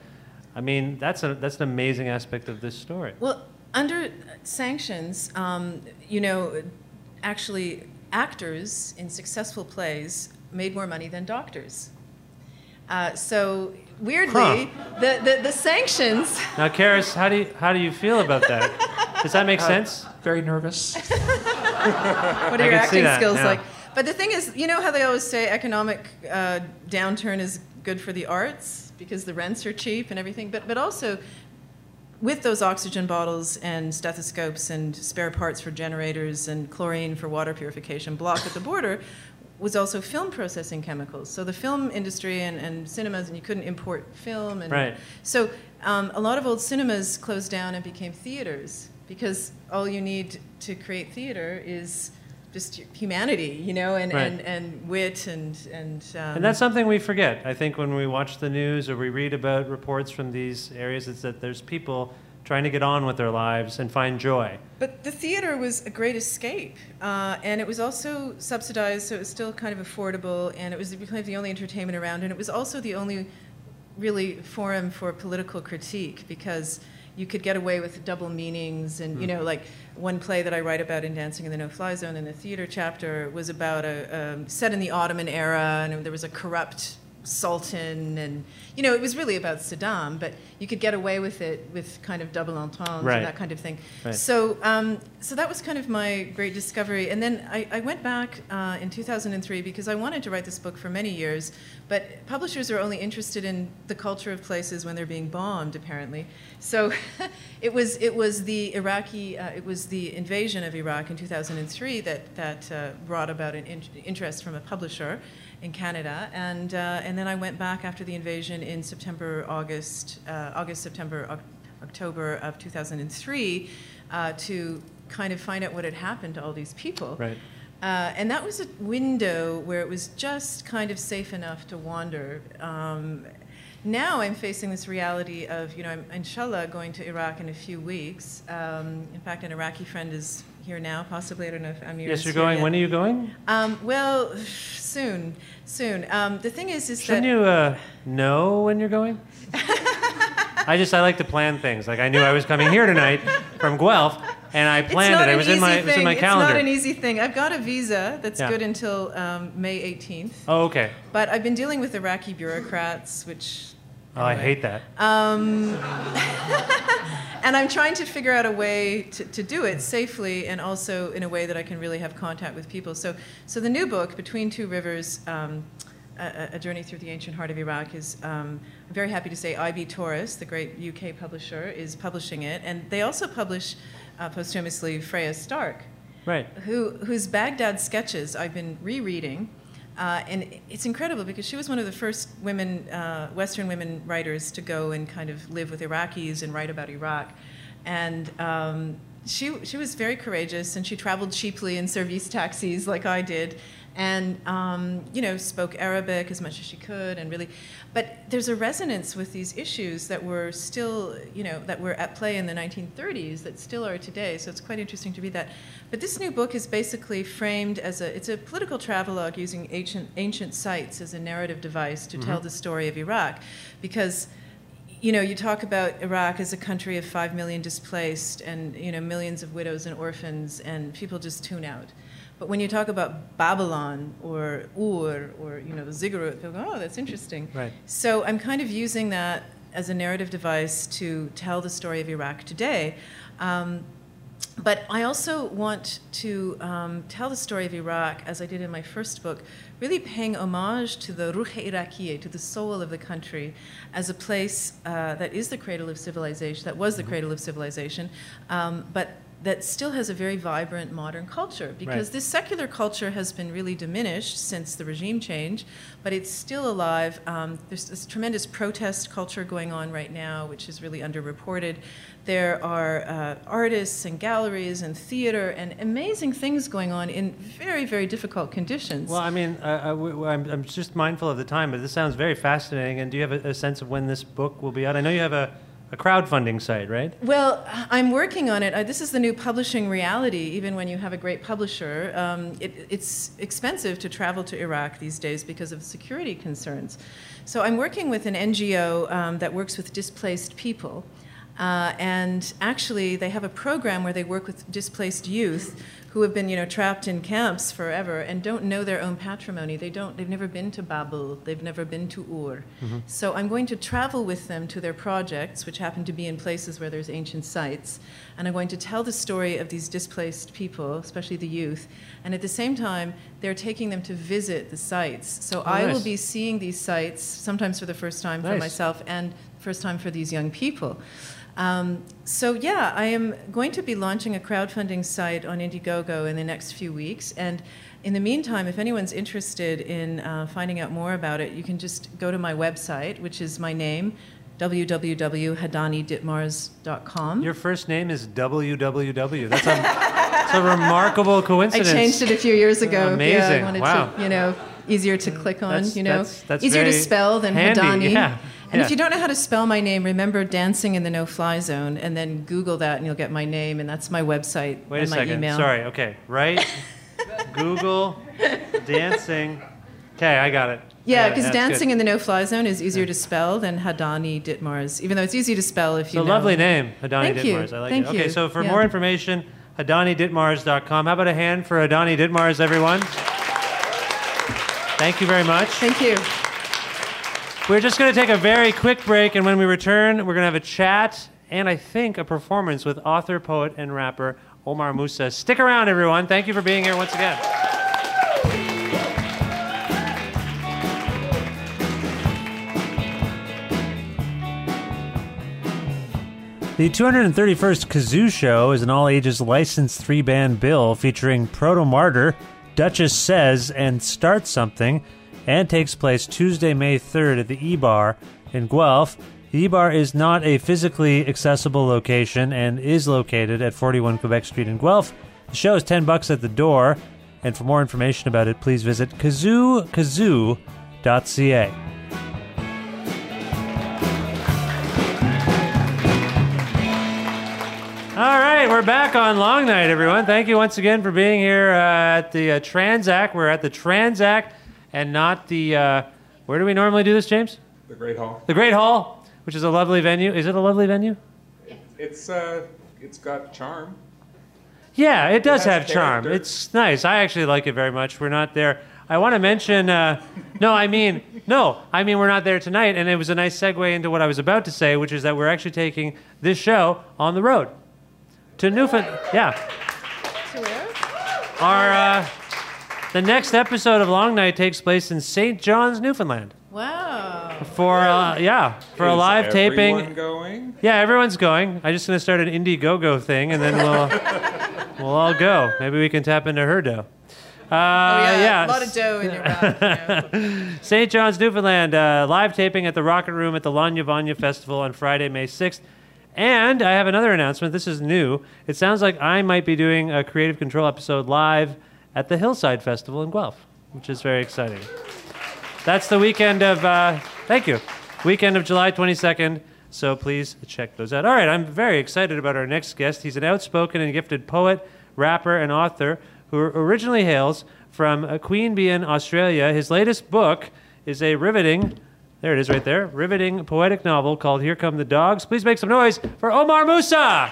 [SPEAKER 3] I mean, that's, a, that's an amazing aspect of this story.
[SPEAKER 8] Well, under sanctions, um, you know, actually, actors in successful plays made more money than doctors. Uh, so weirdly, the, the, the sanctions.
[SPEAKER 3] Now, Carys, how do you, how do you feel about that? Does that make
[SPEAKER 6] Uh,
[SPEAKER 3] sense?
[SPEAKER 6] Very nervous.
[SPEAKER 8] what
[SPEAKER 3] I
[SPEAKER 8] are your acting skills
[SPEAKER 3] yeah.
[SPEAKER 8] like? But the thing is, you know how they always say economic uh, downturn is good for the arts because the rents are cheap and everything. But but also with those oxygen bottles and stethoscopes and spare parts for generators and chlorine for water purification blocked at the border was also film processing chemicals. So the film industry and, and cinemas, and you couldn't import film. And
[SPEAKER 3] Right.
[SPEAKER 8] So um, a lot of old cinemas closed down and became theaters because all you need to create theater is just humanity, you know, and,
[SPEAKER 3] Right.
[SPEAKER 8] and, and wit and and. Um,
[SPEAKER 3] And that's something we forget. I think when we watch the news or we read about reports from these areas, it's that there's people trying to get on with their lives and find joy.
[SPEAKER 8] But the theater was a great escape, uh, and it was also subsidized, so it was still kind of affordable, and it was kind of the only entertainment around, and it was also the only really forum for political critique because you could get away with double meanings, and you
[SPEAKER 3] Mm.
[SPEAKER 8] know, like one play that I write about in Dancing in the No-Fly Zone in the theater chapter was about a um, set in the Ottoman era, and there was a corrupt sultan, and you know, it was really about Saddam, but you could get away with it with kind of double entendres
[SPEAKER 3] Right.
[SPEAKER 8] and that kind of thing.
[SPEAKER 3] Right.
[SPEAKER 8] So, um, so that was kind of my great discovery. And then I, I went back uh, in 2003 because I wanted to write this book for many years, but publishers are only interested in the culture of places when they're being bombed, apparently. So, it was it was the Iraqi uh, it was the invasion of Iraq in 2003 that that uh, brought about an in- interest from a publisher in Canada, and uh, and then I went back after the invasion in September, August, uh, August, September, Oc- October of 2003 uh, to kind of find out what had happened to all these people.
[SPEAKER 3] Right.
[SPEAKER 8] Uh, and that was a window where it was just kind of safe enough to wander. Um, now I'm facing this reality of, you know, I'm inshallah going to Iraq in a few weeks. Um, in fact, an Iraqi friend is here now, possibly. I don't know if Amir
[SPEAKER 3] Yes, you're going.
[SPEAKER 8] yet.
[SPEAKER 3] When are you going?
[SPEAKER 8] Um, well, soon, soon. Um, the thing is, is
[SPEAKER 3] Shouldn't
[SPEAKER 8] that
[SPEAKER 3] you uh, know when you're going? I just I like to plan things. Like I knew I was coming here tonight from Guelph, and I planned it. It
[SPEAKER 8] an
[SPEAKER 3] was in my it was in my calendar.
[SPEAKER 8] It's not an easy thing. I've got a visa that's
[SPEAKER 3] Yeah.
[SPEAKER 8] good until um, May 18th.
[SPEAKER 3] Oh, okay.
[SPEAKER 8] But I've been dealing with Iraqi bureaucrats, which.
[SPEAKER 3] Oh, I hate that.
[SPEAKER 8] Um, and I'm trying to figure out a way to, to do it safely and also in a way that I can really have contact with people. So, so the new book, Between Two Rivers, um, a, a Journey Through the Ancient Heart of Iraq, is, um, I'm very happy to say, IB Tauris, the great UK publisher, is publishing it. And they also publish uh, posthumously Freya Stark
[SPEAKER 3] Right.
[SPEAKER 8] who, whose Baghdad sketches I've been rereading. Uh, and it's incredible because she was one of the first women, uh, Western women writers to go and kind of live with Iraqis and write about Iraq. And um, she, she was very courageous and she traveled cheaply in service taxis like I did and um, you know spoke Arabic as much as she could and really but there's a resonance with these issues that were still you know that were at play in the 1930s that still are today so it's quite interesting to read that but this new book is basically framed as a it's a political travelogue using ancient ancient sites as a narrative device to tell
[SPEAKER 11] Mhm.
[SPEAKER 8] the story of Iraq because you know, you talk about Iraq as a country of five million displaced and, you know, millions of widows and orphans, and people just tune out. But when you talk about Babylon or Ur or, you know, the ziggurat, they'll go, oh, that's interesting.
[SPEAKER 3] Right.
[SPEAKER 8] So I'm kind of using that as a narrative device to tell the story of Iraq today. Um, but I also want to um, tell the story of Iraq, as I did in my first book, really paying homage to the Ruh Iraqiyya, to the soul of the country, as a place uh, that is the cradle of civilization, that was the cradle of civilization, um, but that still has a very vibrant modern culture because
[SPEAKER 11] Right.
[SPEAKER 8] this secular culture has been really diminished since the regime change, but it's still alive. Um, there's this tremendous protest culture going on right now, which is really underreported. There are uh, artists and galleries and theater and amazing things going on in very, very difficult conditions.
[SPEAKER 3] Well, I mean, uh, uh, I'm, I'm just mindful of the time, but this sounds very fascinating. And do you have a, a sense of when this book will be out? I know you have a, a crowdfunding site, right?
[SPEAKER 8] Well, I'm working on it. Uh, this is the new publishing reality. Even when you have a great publisher, um, it, it's expensive to travel to Iraq these days because of security concerns. So I'm working with an NGO um, that works with displaced people. Uh, and actually, they have a program where they work with displaced youth who have been, you know, trapped in camps forever and don't know their own patrimony. They don't. They've never been to Babel. They've never been to Ur.
[SPEAKER 11] Mhm.
[SPEAKER 8] So I'm going to travel with them to their projects, which happen to be in places where there's ancient sites, and I'm going to tell the story of these displaced people, especially the youth. And at the same time, they're taking them to visit the sites. So
[SPEAKER 11] Oh,
[SPEAKER 8] I will be seeing these sites sometimes for the first time for myself and first time for these young people. Um, so yeah, I am going to be launching a crowdfunding site on Indiegogo in the next few weeks, and in the meantime, if anyone's interested in uh, finding out more about it, you can just go to my website, which is my name, www.hadaniditmars.com.
[SPEAKER 3] Your first name is WWW. That's a, that's a remarkable coincidence.
[SPEAKER 8] I changed it a few years ago.
[SPEAKER 3] Amazing.
[SPEAKER 8] Yeah, I wanted
[SPEAKER 3] wow.
[SPEAKER 8] to, you know, easier to click on,
[SPEAKER 3] That's-
[SPEAKER 8] you know.
[SPEAKER 3] that's- that's
[SPEAKER 8] easier to spell than
[SPEAKER 3] handy,
[SPEAKER 8] Hadani.
[SPEAKER 3] yeah,
[SPEAKER 8] And
[SPEAKER 3] yeah.
[SPEAKER 8] if you don't know how to spell my name, remember Dancing in the No Fly Zone and then Google that and you'll get my name and that's my website
[SPEAKER 3] Wait a
[SPEAKER 8] and my
[SPEAKER 3] second.
[SPEAKER 8] email.
[SPEAKER 3] Sorry. Okay. Right. Google dancing. Okay, I got it.
[SPEAKER 8] Yeah,
[SPEAKER 3] I got it.
[SPEAKER 8] because
[SPEAKER 3] That's
[SPEAKER 8] dancing
[SPEAKER 3] good.
[SPEAKER 8] in the no fly zone is easier to spell than Hadani Ditmars, even though it's easy to spell if
[SPEAKER 3] It's
[SPEAKER 8] you
[SPEAKER 3] a
[SPEAKER 8] know.
[SPEAKER 3] lovely name, Hadani
[SPEAKER 8] Thank you.
[SPEAKER 3] I like
[SPEAKER 8] Thank
[SPEAKER 3] it. Okay,
[SPEAKER 8] you.
[SPEAKER 3] so for
[SPEAKER 8] Yeah.
[SPEAKER 3] more information, HadaniDitmars.com. How about a hand for Hadani Ditmars, everyone? Thank you very much.
[SPEAKER 8] Thank you.
[SPEAKER 3] We're just going to take a very quick break, and when we return, we're going to have a chat and I think a performance with author, poet, and rapper Omar Musa. Stick around, everyone. Thank you for being here once again. The 231st Kazoo Show is an all ages licensed three band bill featuring Protomartyr, Duchess Says, and Starts Something, and takes place Tuesday, May 3rd at the E Bar in Guelph. The E Bar is not a physically accessible location and is located at 41 Quebec Street in Guelph. The show is 10 bucks at the door, and for more information about it, please visit kazookazoo.ca. All right, we're back on Long Night, everyone. Thank you once again for being here uh, at the uh, Tranzac. We're at the Tranzac and not the. Uh, where do we normally do this, James?
[SPEAKER 4] The Great Hall.
[SPEAKER 3] The Great Hall, which is a lovely venue. Is it a lovely venue?
[SPEAKER 4] It's uh, it's got charm.
[SPEAKER 3] Yeah, it does
[SPEAKER 4] has
[SPEAKER 3] have charm.
[SPEAKER 4] character.
[SPEAKER 3] It's nice. I actually like it very much. We're not there. I want to mention. Uh, no, I mean no. I mean we're not there tonight, and it was a nice segue into what I was about to say, which is that we're actually taking this show on the road to Newfoundland. Yeah. Our uh, the next episode of Long Night takes place in St. John's, Newfoundland.
[SPEAKER 8] Wow.
[SPEAKER 3] For uh, yeah, for a
[SPEAKER 4] Is
[SPEAKER 3] live taping.
[SPEAKER 4] everyone going?
[SPEAKER 3] Yeah, everyone's going. I'm just gonna start an Indiegogo thing, and then we'll we'll all go. Maybe we can tap into her dough. Uh,
[SPEAKER 8] yeah,
[SPEAKER 3] yeah,
[SPEAKER 8] a lot of dough in your mouth.
[SPEAKER 3] St. John's, Newfoundland, uh, live taping at the Rocket Room at the Lawnya Vawnya Festival on Friday, May 6th. And I have another announcement. This is new. It sounds like I might be doing a Creative Control episode live at the Hillside Festival in Guelph, which is very exciting. That's the weekend of, uh, thank you, weekend of July 22nd. So please check those out. All right, I'm very excited about our next guest. He's an outspoken and gifted poet, rapper, and author who originally hails from Queanbeyan in Australia. His latest book is a riveting, there it is right there, riveting poetic novel called Here Come the Dogs. Please make some noise for Omar Musa.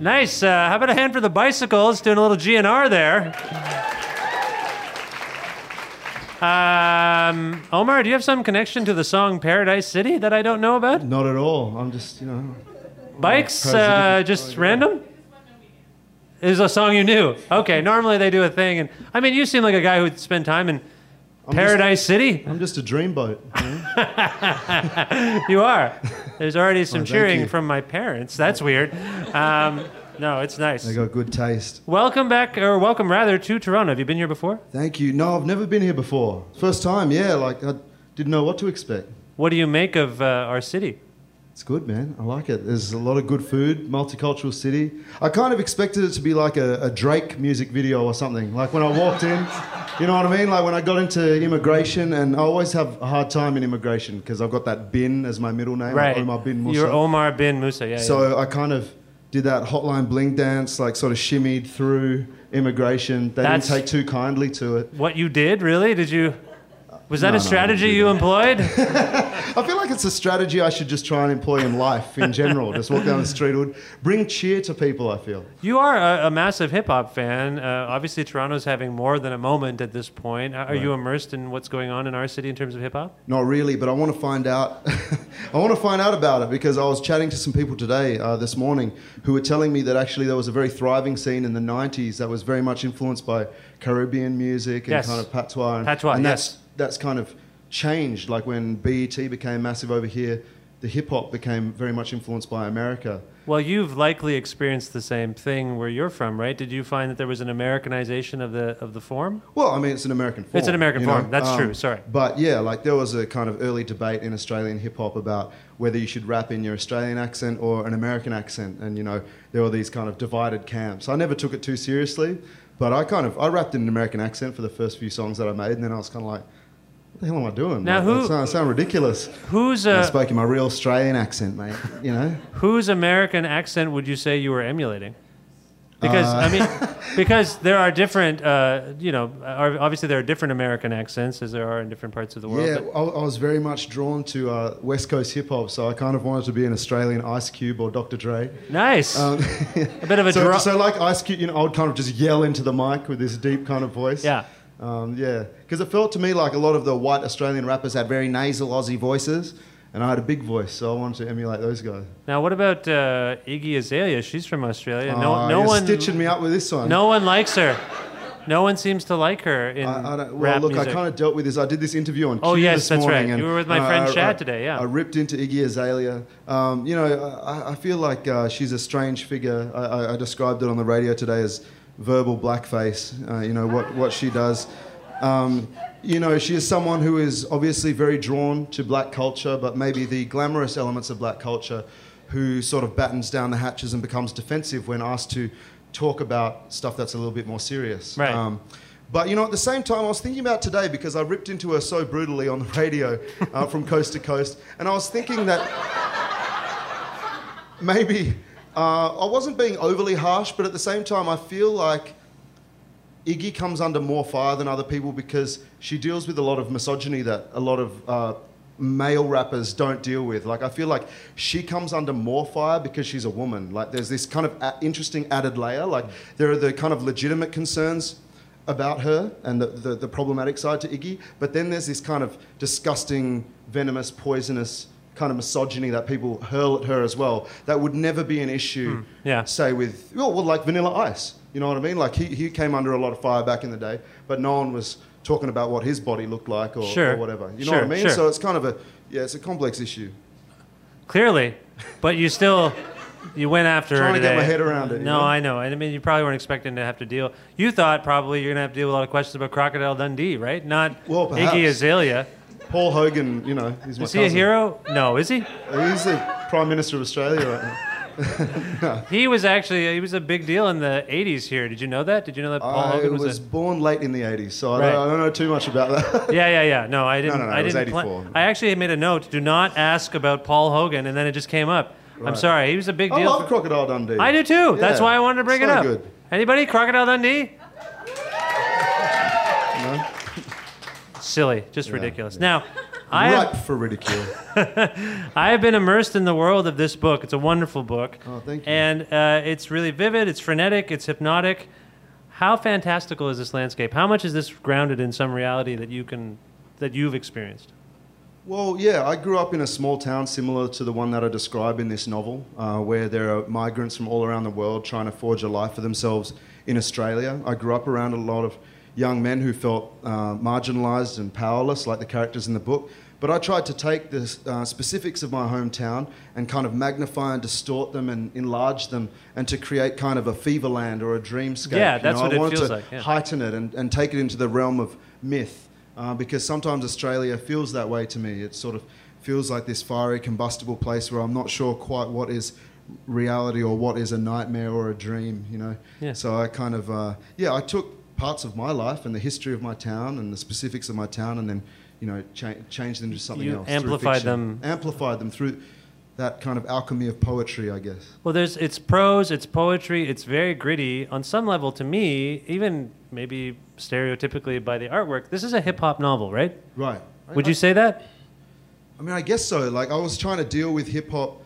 [SPEAKER 3] Nice. Uh, how about a hand for the bicycles? Doing a little GNR there. Um, Omar, do you have some connection to the song Paradise City that I don't know about?
[SPEAKER 11] Not at all. I'm just, you know.
[SPEAKER 3] Bikes, uh, just random? Is a song you knew? Okay, normally they do a thing, and I mean, you seem like a guy who'd spend time in Paradise City.
[SPEAKER 11] I'm just a dreamboat. You know?
[SPEAKER 3] you are. There's already some
[SPEAKER 11] Oh,
[SPEAKER 3] cheering from my parents. That's weird. Um, no, it's nice.
[SPEAKER 11] They got good taste.
[SPEAKER 3] Welcome back, or welcome rather, to Toronto. Have you been here before?
[SPEAKER 11] Thank you. No, I've never been here before. First time, yeah. Like, I didn't know what to expect.
[SPEAKER 3] What do you make of uh, our city?
[SPEAKER 11] It's good, man. I like it. There's a lot of good food, multicultural city. I kind of expected it to be like a, a Drake music video or something. Like when I walked in, you know what I mean? Like when I got into immigration, and I always have a hard time in immigration because I've got that bin as my middle name,
[SPEAKER 3] Right.
[SPEAKER 11] Omar bin Musa.
[SPEAKER 3] You're Omar bin Musa, yeah.
[SPEAKER 11] So
[SPEAKER 3] yeah.
[SPEAKER 11] I kind of did that hotline bling dance, like sort of shimmied through immigration. They
[SPEAKER 3] That's-
[SPEAKER 11] didn't take too kindly to it.
[SPEAKER 3] What you did, really? Did you? Was that
[SPEAKER 11] No,
[SPEAKER 3] a strategy
[SPEAKER 11] didn't
[SPEAKER 3] you employed?
[SPEAKER 11] I feel like it's a strategy I should just try and employ in life in general. just walk down the street, it would bring cheer to people. I feel.
[SPEAKER 3] You are a, a massive hip hop fan. Uh, obviously, Toronto's having more than a moment at this point. Are you immersed in what's going on in our city in terms of hip hop?
[SPEAKER 11] Not really, but I want to find out. I want to find out about it because I was chatting to some people today, uh, this morning, who were telling me that actually there was a very thriving scene in the '90s that was very much influenced by Caribbean music and
[SPEAKER 3] Yes.
[SPEAKER 11] kind of patois. And,
[SPEAKER 3] Patois,
[SPEAKER 11] and
[SPEAKER 3] yes.
[SPEAKER 11] That's kind of changed. Like when BET became massive over here, the hip hop became very much influenced by America.
[SPEAKER 3] Well, you've likely experienced the same thing where you're from, right? Did you find that there was an Americanization of the of the form?
[SPEAKER 11] Well, I mean, it's an American form.
[SPEAKER 3] It's an American
[SPEAKER 11] you know?
[SPEAKER 3] form. That's
[SPEAKER 11] Um,
[SPEAKER 3] true. Sorry.
[SPEAKER 11] But yeah, like there was a kind of early debate in Australian hip hop about whether you should rap in your Australian accent or an American accent, and you know there were these kind of divided camps. I never took it too seriously, but I kind of I rapped in an American accent for the first few songs that I made, and then I was kind of like. What the hell am I doing?
[SPEAKER 3] Now
[SPEAKER 11] Like,
[SPEAKER 3] who-
[SPEAKER 11] I sound, sound ridiculous.
[SPEAKER 3] Who's
[SPEAKER 11] And I spoke in my real Australian accent, mate. You know.
[SPEAKER 3] whose American accent would you say you were emulating? Because
[SPEAKER 11] Uh,
[SPEAKER 3] I mean, because there are different, uh, you know, obviously there are different American accents as there are in different parts of the world.
[SPEAKER 11] Yeah, I, I was very much drawn to uh, West Coast hip hop, so I kind of wanted to be an Australian Ice Cube or Dr. Dre.
[SPEAKER 3] Nice.
[SPEAKER 11] Um,
[SPEAKER 3] a bit of a
[SPEAKER 11] so,
[SPEAKER 3] draw.
[SPEAKER 11] so like Ice Cube, you know, I would kind of just yell into the mic with this deep kind of voice.
[SPEAKER 3] Yeah.
[SPEAKER 11] Um, yeah, because it felt to me like a lot of the white Australian rappers had very nasal Aussie voices, and I had a big voice, so I wanted to emulate those guys.
[SPEAKER 3] Now, what about uh, Iggy Azalea? She's from Australia. No,
[SPEAKER 11] Oh,
[SPEAKER 3] no one
[SPEAKER 11] stitching me up with this one.
[SPEAKER 3] No one likes her. No one seems to like her in
[SPEAKER 11] I, I don't, well,
[SPEAKER 3] rap
[SPEAKER 11] look,
[SPEAKER 3] music.
[SPEAKER 11] I kind of dealt with this. I did this interview on
[SPEAKER 3] Oh,
[SPEAKER 11] Q
[SPEAKER 3] yes,
[SPEAKER 11] this
[SPEAKER 3] that's
[SPEAKER 11] morning,
[SPEAKER 3] right. You were with my friend
[SPEAKER 11] I-
[SPEAKER 3] Shad
[SPEAKER 11] I-
[SPEAKER 3] today, yeah.
[SPEAKER 11] I ripped into Iggy Azalea. Um, you know, I, I feel like uh, she's a strange figure. I, I, I described it on the radio today as verbal blackface. Uh, you know what what she does. Um, you know, she is someone who is obviously very drawn to black culture, but maybe the glamorous elements of black culture, who sort of battens down the hatches and becomes defensive when asked to talk about stuff that's a little bit more serious.
[SPEAKER 3] Right.
[SPEAKER 11] Um, but you know, at the same time, I was thinking about today because I ripped into her so brutally on the radio uh, from coast to coast, and I was thinking that maybe uh, I wasn't being overly harsh, but at the same time, I feel like Iggy comes under more fire than other people because she deals with a lot of misogyny that a lot of uh, male rappers don't deal with. Like, I feel like she comes under more fire because she's a woman. Like, there's this kind of a- interesting added layer. Like, there are the kind of legitimate concerns about her and the, the, the problematic side to Iggy, but then there's this kind of disgusting, venomous, poisonous kind of misogyny that people hurl at her as well. That would never be an issue, hmm,
[SPEAKER 3] yeah.
[SPEAKER 11] say, with, well, well, like Vanilla Ice. You know what I mean? Like, he, he came under a lot of fire back in the day, but no one was talking about what his body looked like or,
[SPEAKER 3] Sure.
[SPEAKER 11] or whatever. You know
[SPEAKER 3] Sure,
[SPEAKER 11] what I mean?
[SPEAKER 3] sure.
[SPEAKER 11] So it's kind of a, yeah, it's a complex issue.
[SPEAKER 3] Clearly, but you still you went after
[SPEAKER 11] Trying
[SPEAKER 3] her
[SPEAKER 11] to get my head around it, you
[SPEAKER 3] No,
[SPEAKER 11] know?
[SPEAKER 3] I know. And I mean, you probably weren't expecting to have to deal. You thought probably you're gonna have to deal with a lot of questions about Crocodile Dundee, right? Not
[SPEAKER 11] Well, perhaps.
[SPEAKER 3] Iggy Azalea.
[SPEAKER 11] Paul Hogan, you know, he's my
[SPEAKER 3] Is he a hero? No, is he?
[SPEAKER 11] He's the Prime Minister of Australia right now.
[SPEAKER 3] He was actually he was a big deal in the '80s here. Did you know that? Did you know that Paul
[SPEAKER 11] I
[SPEAKER 3] Hogan
[SPEAKER 11] was,
[SPEAKER 3] was, a
[SPEAKER 11] born late in the 80s, so I,
[SPEAKER 3] Right.
[SPEAKER 11] don't, I don't know too much about that.
[SPEAKER 3] Yeah, yeah, yeah. No, I didn't.
[SPEAKER 11] no, no,
[SPEAKER 3] I
[SPEAKER 11] it was
[SPEAKER 3] didn't. pla-
[SPEAKER 11] 84.
[SPEAKER 3] I actually made a note: do not ask about Paul Hogan, and then it just came up. I'm sorry. He was a big deal.
[SPEAKER 11] I love
[SPEAKER 3] for-
[SPEAKER 11] Crocodile Dundee.
[SPEAKER 3] I do too. That's why I wanted to bring
[SPEAKER 11] so
[SPEAKER 3] it up.
[SPEAKER 11] good.
[SPEAKER 3] Anybody? Crocodile Dundee? Silly, just
[SPEAKER 11] Yeah,
[SPEAKER 3] ridiculous. Now, I have-
[SPEAKER 11] ripe for ridicule.
[SPEAKER 3] I have been immersed in the world of this book. It's a wonderful book.
[SPEAKER 11] Oh, thank you.
[SPEAKER 3] And uh, it's really vivid, it's frenetic, it's hypnotic. How fantastical is this landscape? How much is this grounded in some reality that you can that you've experienced?
[SPEAKER 11] Well, yeah, I grew up in a small town similar to the one that I describe in this novel, uh, where there are migrants from all around the world trying to forge a life for themselves in Australia. I grew up around a lot of young men who felt uh, marginalised and powerless, like the characters in the book. But I tried to take the uh, specifics of my hometown and kind of magnify and distort them and enlarge them, and to create kind of a feverland or a dreamscape.
[SPEAKER 3] Yeah,
[SPEAKER 11] you
[SPEAKER 3] that's
[SPEAKER 11] know?
[SPEAKER 3] what
[SPEAKER 11] I
[SPEAKER 3] it
[SPEAKER 11] wanted
[SPEAKER 3] feels
[SPEAKER 11] to
[SPEAKER 3] like, yeah.
[SPEAKER 11] heighten it and, and take it into the realm of myth. Uh, because sometimes Australia feels that way to me. It sort of feels like this fiery, combustible place where I'm not sure quite what is reality or what is a nightmare or a dream, you know?
[SPEAKER 3] Yeah.
[SPEAKER 11] So I kind of, uh, yeah, I took parts of my life and the history of my town and the specifics of my town and then, you know, cha- changed them into something
[SPEAKER 3] You
[SPEAKER 11] else.
[SPEAKER 3] amplified them.
[SPEAKER 11] Amplified them through that kind of alchemy of poetry, I guess.
[SPEAKER 3] Well, there's it's prose, it's poetry, it's very gritty. On some level, to me, even maybe stereotypically by the artwork, this is a hip hop novel, right?
[SPEAKER 11] Right.
[SPEAKER 3] Would you say that?
[SPEAKER 11] I mean, I guess so. Like, I was trying to deal with hip hop.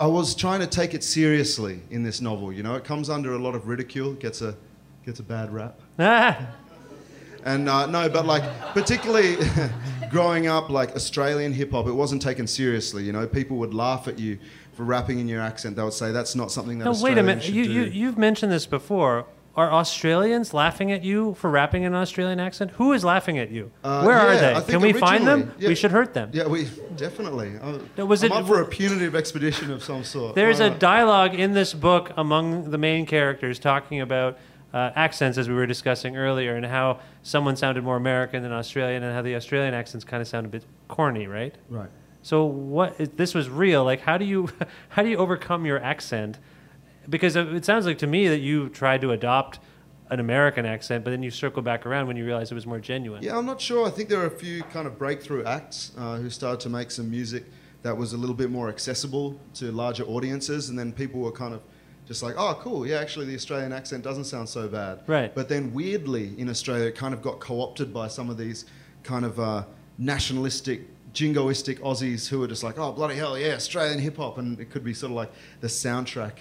[SPEAKER 11] I was trying to take it seriously in this novel. You know, it comes under a lot of ridicule. Gets a gets a bad rap. And uh, no, but like particularly growing up, like Australian hip hop, it wasn't taken seriously. You know, people would laugh at you for rapping in your accent. They would say that's not something that.
[SPEAKER 3] no, wait a minute. You,
[SPEAKER 11] do.
[SPEAKER 3] you you've mentioned this before. Are Australians laughing at you for rapping in an Australian accent? Who is laughing at you?
[SPEAKER 11] Uh,
[SPEAKER 3] Where are they? Can we find them?
[SPEAKER 11] yeah.
[SPEAKER 3] We should hurt them.
[SPEAKER 11] Yeah, we definitely.
[SPEAKER 3] No, was
[SPEAKER 11] I'm
[SPEAKER 3] it-
[SPEAKER 11] up for a punitive expedition of some sort.
[SPEAKER 3] There's
[SPEAKER 11] Why
[SPEAKER 3] a dialogue in this book among the main characters talking about uh, accents, as we were discussing earlier, and how someone sounded more American than Australian, and how the Australian accents kind of sound a bit corny, right?
[SPEAKER 11] Right.
[SPEAKER 3] So what? If this was real. Like, how do you how do you overcome your accent? Because it sounds like to me that you tried to adopt an American accent, but then you circle back around when you realize it was more genuine.
[SPEAKER 11] Yeah, I'm not sure. I think there are a few kind of breakthrough acts uh, who started to make some music that was a little bit more accessible to larger audiences, and then people were kind of just like, oh, cool, yeah, actually the Australian accent doesn't sound so bad.
[SPEAKER 3] Right.
[SPEAKER 11] But then weirdly in Australia, it kind of got co opted by some of these kind of uh, nationalistic, jingoistic Aussies who were just like, oh, bloody hell, yeah, Australian hip hop, and it could be sort of like the soundtrack.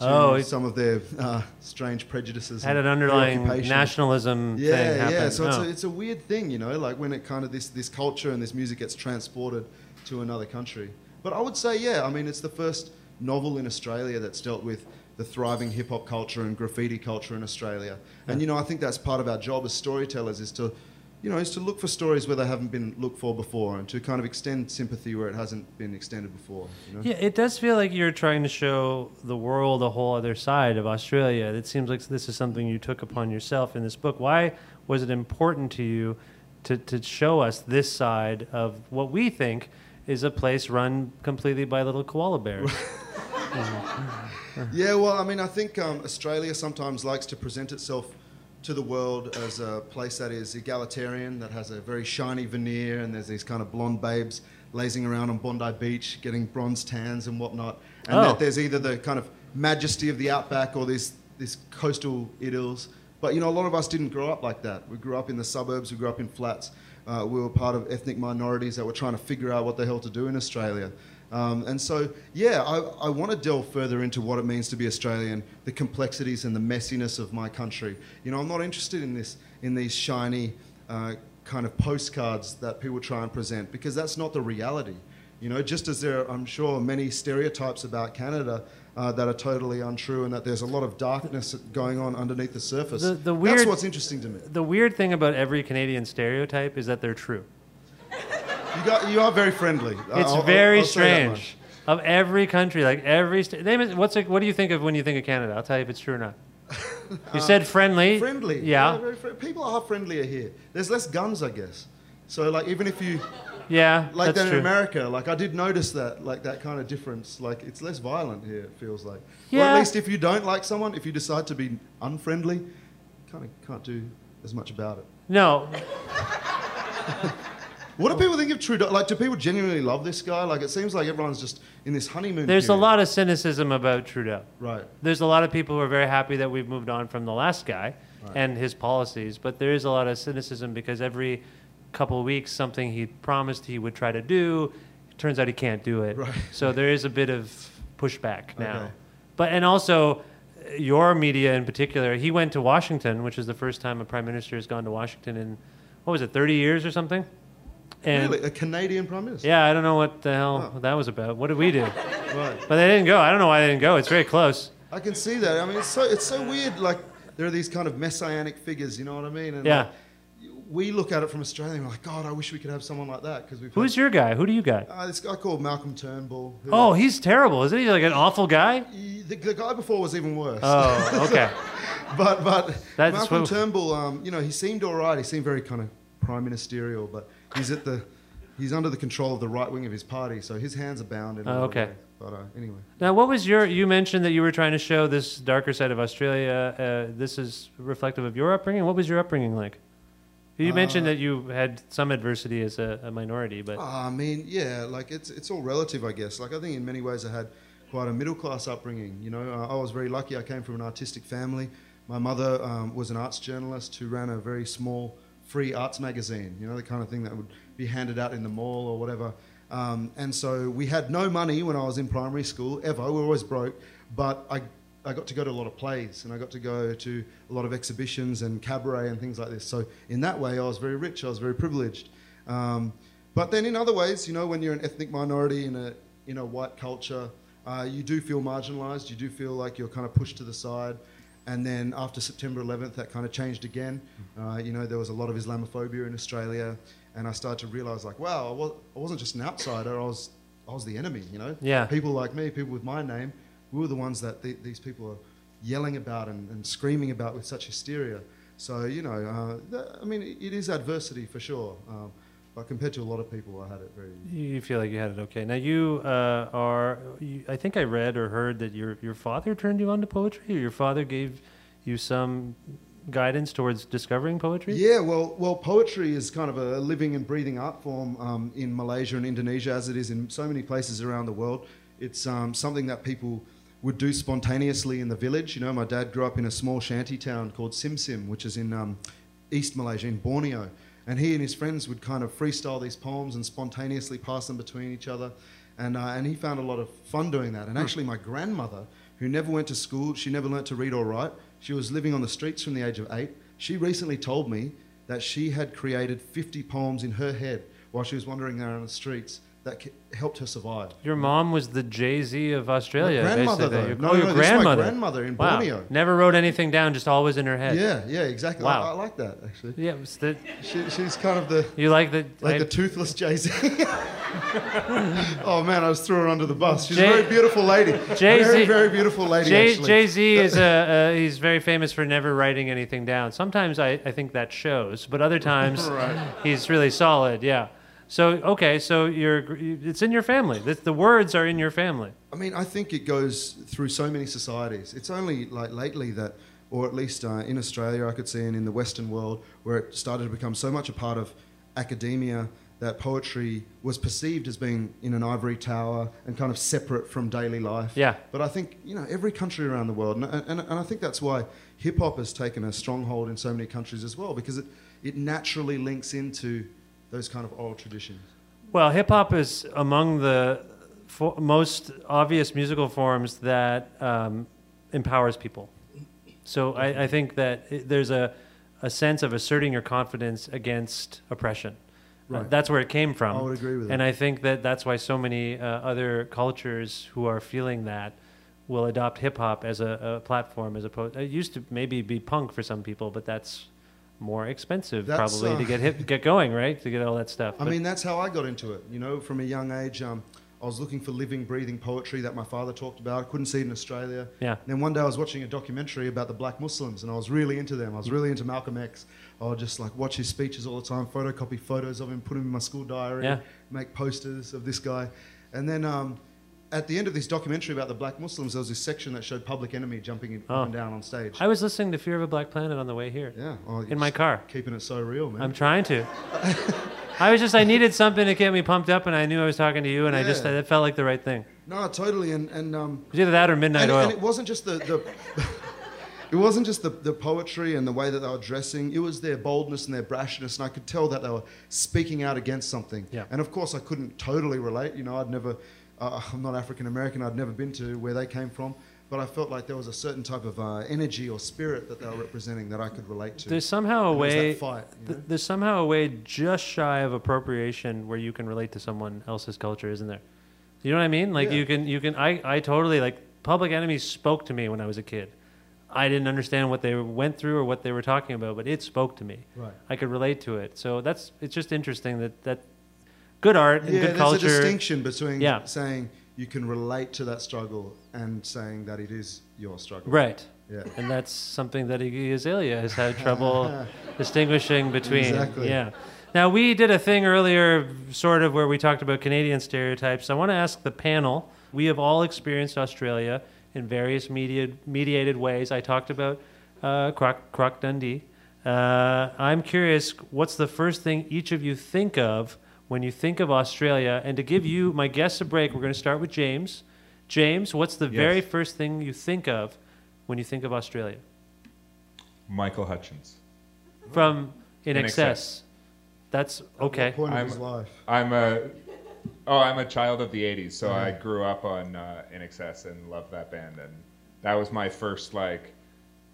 [SPEAKER 11] To
[SPEAKER 3] Oh, it-
[SPEAKER 11] some of their uh, strange prejudices.
[SPEAKER 3] Had
[SPEAKER 11] and
[SPEAKER 3] an underlying nationalism
[SPEAKER 11] yeah,
[SPEAKER 3] thing happen.
[SPEAKER 11] Yeah, so it's,
[SPEAKER 3] Oh.
[SPEAKER 11] a, it's a weird thing, you know, like when it kind of this, this culture and this music gets transported to another country. But I would say, yeah, I mean, it's the first novel in Australia that's dealt with the thriving hip hop culture and graffiti culture in Australia. And, you know, I think that's part of our job as storytellers is to, you know, is to look for stories where they haven't been looked for before and to kind of extend sympathy where it hasn't been extended before, you know?
[SPEAKER 3] Yeah, it does feel like you're trying to show the world a whole other side of Australia. It seems like this is something you took upon yourself in this book. Why was it important to you to, to show us this side of what we think is a place run completely by little koala bears?
[SPEAKER 11] Yeah, well, I mean, I think um, Australia sometimes likes to present itself to the world as a place that is egalitarian, that has a very shiny veneer, and there's these kind of blonde babes lazing around on Bondi Beach, getting bronze tans and whatnot, and
[SPEAKER 3] Oh.
[SPEAKER 11] that there's either the kind of majesty of the outback or these these coastal idylls. But you know, a lot of us didn't grow up like that. We grew up in the suburbs. We grew up in flats. Uh, we were part of ethnic minorities that were trying to figure out what the hell to do in Australia. Um, and so, yeah, I, I want to delve further into what it means to be Australian, the complexities and the messiness of my country. You know, I'm not interested in this, in these shiny uh, kind of postcards that people try and present, because that's not the reality. You know, just as there are, I'm sure, many stereotypes about Canada uh, that are totally untrue, and that there's a lot of darkness going on underneath the surface.
[SPEAKER 3] The, the weird,
[SPEAKER 11] that's what's interesting to me.
[SPEAKER 3] The weird thing about every Canadian stereotype is that they're true.
[SPEAKER 11] You, got, you are very friendly.
[SPEAKER 3] It's
[SPEAKER 11] I'll- I'll-
[SPEAKER 3] very
[SPEAKER 11] I'll much.
[SPEAKER 3] strange. Of every country, like every st- name it, what's it, what do you think of when you think of Canada? I'll tell you if it's true or not. You
[SPEAKER 11] Uh,
[SPEAKER 3] said friendly.
[SPEAKER 11] Friendly.
[SPEAKER 3] Yeah.
[SPEAKER 11] very fri- people are friendlier here. There's less guns, I guess. So like even if you
[SPEAKER 3] Yeah,
[SPEAKER 11] like
[SPEAKER 3] that's
[SPEAKER 11] that in
[SPEAKER 3] true.
[SPEAKER 11] America, like I did notice that like that kind of difference. Like it's less violent here. It feels like. Or
[SPEAKER 3] Yeah.
[SPEAKER 11] at least if you don't like someone, if you decide to be unfriendly, kind of can't do as much about it.
[SPEAKER 3] No,
[SPEAKER 11] What do oh. people think of Trudeau? Like, do people genuinely love this guy? Like, it seems like everyone's just in this honeymoon.
[SPEAKER 3] there's a lot of cynicism about Trudeau.
[SPEAKER 11] Right.
[SPEAKER 3] There's a lot of people who are very happy that we've moved on from the last guy
[SPEAKER 11] Right.
[SPEAKER 3] and his policies, but there is a lot of cynicism because every couple of weeks something he promised he would try to do. Turns out he can't do it.
[SPEAKER 11] Right.
[SPEAKER 3] So there is a bit of pushback now.
[SPEAKER 11] Okay.
[SPEAKER 3] But and also your media in particular, he went to Washington, which is the first time a prime minister has gone to Washington in what was it, 30 years or something? And
[SPEAKER 11] really, a Canadian prime minister.
[SPEAKER 3] yeah, I don't know what the hell that was about. What did we do?
[SPEAKER 11] Right.
[SPEAKER 3] But they didn't go. I don't know why they didn't go. It's very close.
[SPEAKER 11] I can see that. I mean, it's so it's so weird. Like there are these kind of messianic figures. You know what I mean? And
[SPEAKER 3] Yeah.
[SPEAKER 11] like, we look at it from Australia and we're like, God, I wish we could have someone like that because we've.
[SPEAKER 3] Who's your guy? Who do you got?
[SPEAKER 11] Uh, this guy called Malcolm Turnbull.
[SPEAKER 3] Oh, he's terrible, isn't he? Like an awful guy.
[SPEAKER 11] The, the guy before was even worse.
[SPEAKER 3] Oh, okay.
[SPEAKER 11] but but
[SPEAKER 3] That's
[SPEAKER 11] Malcolm
[SPEAKER 3] what-
[SPEAKER 11] Turnbull, um, you know, he seemed all right. He seemed very kind of prime ministerial, but he's at the he's under the control of the right wing of his party, so his hands are bound. In
[SPEAKER 3] Oh, okay.
[SPEAKER 11] But uh, anyway,
[SPEAKER 3] Now, what was your? You mentioned that you were trying to show this darker side of Australia. Uh, this is reflective of your upbringing. What was your upbringing like? You mentioned
[SPEAKER 11] Uh,
[SPEAKER 3] that you had some adversity as a, a minority, but
[SPEAKER 11] Ah, I mean, yeah, like it's it's all relative, I guess. Like I think in many ways I had quite a middle class upbringing. You know, I was very lucky. I came from an artistic family. My mother um, was an arts journalist who ran a very small free arts magazine. You know, the kind of thing that would be handed out in the mall or whatever. Um, and so we had no money when I was in primary school ever. We were always broke, but I. I got to go to a lot of plays and I got to go to a lot of exhibitions and cabaret and things like this. So, in that way, I was very rich, I was very privileged. Um, but then in other ways, you know, when you're an ethnic minority in a in a white culture, uh, you do feel marginalised. You do feel like you're kind of pushed to the side. And then after September 11th, that kind of changed again. Uh, you know, there was a lot of Islamophobia in Australia, and I started to realise, like, wow, I, was, I wasn't just an outsider. I was I was the enemy. You know,
[SPEAKER 3] Yeah.
[SPEAKER 11] People like me, people with my name, we were the ones that the, these people are yelling about and, and screaming about with such hysteria. So you know, uh, that, I mean, it, it is adversity for sure. Um, but compared to a lot of people, I had it very.
[SPEAKER 3] you feel like you had it okay. Now you uh, are. You, I think I read or heard that your your father turned you on to poetry, or your father gave you some guidance towards discovering poetry.
[SPEAKER 11] Yeah, well, well, poetry is kind of a living and breathing art form um, in Malaysia and Indonesia, as it is in so many places around the world. It's um, something that people would do spontaneously in the village. You know, my dad grew up in a small shanty town called Sim Sim, which is in um, East Malaysia, in Borneo. And he and his friends would kind of freestyle these poems and spontaneously pass them between each other. And, uh, and he found a lot of fun doing that. And actually, my grandmother, who never went to school, she never learnt to read or write, she was living on the streets from the age of eight. She recently told me that she had created 50 poems in her head while she was wandering around the streets that helped her survive.
[SPEAKER 3] Your mom was the Jay Z of Australia.
[SPEAKER 11] My grandmother,
[SPEAKER 3] basically.
[SPEAKER 11] though.
[SPEAKER 3] Your-
[SPEAKER 11] No,
[SPEAKER 3] oh, your
[SPEAKER 11] no, is my
[SPEAKER 3] grandmother.
[SPEAKER 11] grandmother in
[SPEAKER 3] wow.
[SPEAKER 11] Borneo.
[SPEAKER 3] Never wrote anything down, just always in her head.
[SPEAKER 11] Yeah, yeah, exactly.
[SPEAKER 3] Wow.
[SPEAKER 11] I, I like that actually.
[SPEAKER 3] Yeah, the,
[SPEAKER 11] she, she's kind of the
[SPEAKER 3] you like the
[SPEAKER 11] like
[SPEAKER 3] I-
[SPEAKER 11] the toothless Jay Z. oh man, I just threw her under the bus. She's
[SPEAKER 3] Jay-
[SPEAKER 11] a very beautiful lady.
[SPEAKER 3] Jay-Z
[SPEAKER 11] very, very beautiful lady.
[SPEAKER 3] Jay, Jay Z is a uh, he's very famous for never writing anything down. Sometimes I, I think that shows, but other times
[SPEAKER 11] Right.
[SPEAKER 3] he's really solid. Yeah. So okay, so you're it's in your family. The, the words are in your family.
[SPEAKER 11] I mean, I think it goes through so many societies. It's only like lately that, or at least uh, in Australia, I could see, and in the Western world, where it started to become so much a part of academia that poetry was perceived as being in an ivory tower and kind of separate from daily life.
[SPEAKER 3] Yeah.
[SPEAKER 11] But I think you know every country around the world, and, and, and I think that's why hip hop has taken a stronghold in so many countries as well, because it, it naturally links into those kind of oral traditions.
[SPEAKER 3] Well, hip hop is among the fo- most obvious musical forms that um, empowers people. So I, I think that it, there's a, a sense of asserting your confidence against oppression. Uh,
[SPEAKER 11] Right.
[SPEAKER 3] that's where it came from.
[SPEAKER 11] I would agree with that. And.
[SPEAKER 3] I think that that's why so many uh, other cultures who are feeling that will adopt hip hop as a, a platform as opposed. It used to maybe be punk for some people, but that's more expensive
[SPEAKER 11] That's,
[SPEAKER 3] probably to
[SPEAKER 11] uh,
[SPEAKER 3] get hip, get going, right? To get all that stuff.
[SPEAKER 11] I
[SPEAKER 3] But-
[SPEAKER 11] mean, that's how I got into it. You know, from a young age, um, I was looking for living, breathing poetry that my father talked about. I couldn't see it in Australia.
[SPEAKER 3] Yeah.
[SPEAKER 11] Then one day I was watching a documentary about the black Muslims, and I was really into them. I was really into Malcolm X. I would just like watch his speeches all the time, photocopy photos of him, put them in my school diary,
[SPEAKER 3] Yeah.
[SPEAKER 11] make posters of this guy. And then um, at the end of this documentary about the black Muslims, there was this section that showed Public Enemy jumping in,
[SPEAKER 3] Oh.
[SPEAKER 11] up and down on stage.
[SPEAKER 3] I was listening to Fear of a Black Planet on the way here.
[SPEAKER 11] Yeah, well,
[SPEAKER 3] in my car.
[SPEAKER 11] Keeping it so real, man.
[SPEAKER 3] I'm trying to. I was just I needed something to get me pumped up, and I knew I was talking to you, and I just
[SPEAKER 11] Yeah.
[SPEAKER 3] it felt like the right thing.
[SPEAKER 11] No, totally. And, and um,
[SPEAKER 3] It was either that or Midnight
[SPEAKER 11] and,
[SPEAKER 3] Oil.
[SPEAKER 11] and it wasn't just the, the it wasn't just the, the poetry and the way that they were dressing, it was their boldness and their brashness, and I could tell that they were speaking out against something.
[SPEAKER 3] Yeah.
[SPEAKER 11] And of course, I couldn't totally relate. You know, I'd never, uh, I'm not African American, I'd never been to where they came from, but I felt like there was a certain type of uh, energy or spirit that they were representing that I could relate to.
[SPEAKER 3] There's somehow a
[SPEAKER 11] And
[SPEAKER 3] way.
[SPEAKER 11] fight, you
[SPEAKER 3] th-
[SPEAKER 11] know?
[SPEAKER 3] there's somehow a way just shy of appropriation where you can relate to someone else's culture, isn't there? You know what I mean? Like
[SPEAKER 11] Yeah.
[SPEAKER 3] you can, you can. I, I totally like. Public Enemy spoke to me when I was a kid. I didn't understand what they went through or what they were talking about, but it spoke to me.
[SPEAKER 11] Right.
[SPEAKER 3] I could relate to it. So that's. It's just interesting that that good art and
[SPEAKER 11] yeah,
[SPEAKER 3] good
[SPEAKER 11] there's a distinction between
[SPEAKER 3] Yeah.
[SPEAKER 11] saying you can relate to that struggle and saying that it is your struggle.
[SPEAKER 3] Right.
[SPEAKER 11] Yeah.
[SPEAKER 3] And that's something that Iggy Azalea has had trouble distinguishing between.
[SPEAKER 11] Exactly.
[SPEAKER 3] Yeah. Now we did a thing earlier, sort of, where we talked about Canadian stereotypes. I want to ask the panel. We have all experienced Australia in various media, mediated ways. I talked about uh, Croc, Croc Dundee. Uh, I'm curious, what's the first thing each of you think of when you think of Australia? And to give you, my guests, a break, we're going to start with James. James, what's the
[SPEAKER 4] Yes.
[SPEAKER 3] very first thing you think of when you think of Australia?
[SPEAKER 4] Michael Hutchence.
[SPEAKER 3] From In,
[SPEAKER 4] INXS.
[SPEAKER 3] Excess. That's okay.
[SPEAKER 11] point of
[SPEAKER 4] I'm,
[SPEAKER 11] his life?
[SPEAKER 4] I'm a oh, I'm a child of the '80s, so I grew up on uh, INXS and loved that band, and that was my first like.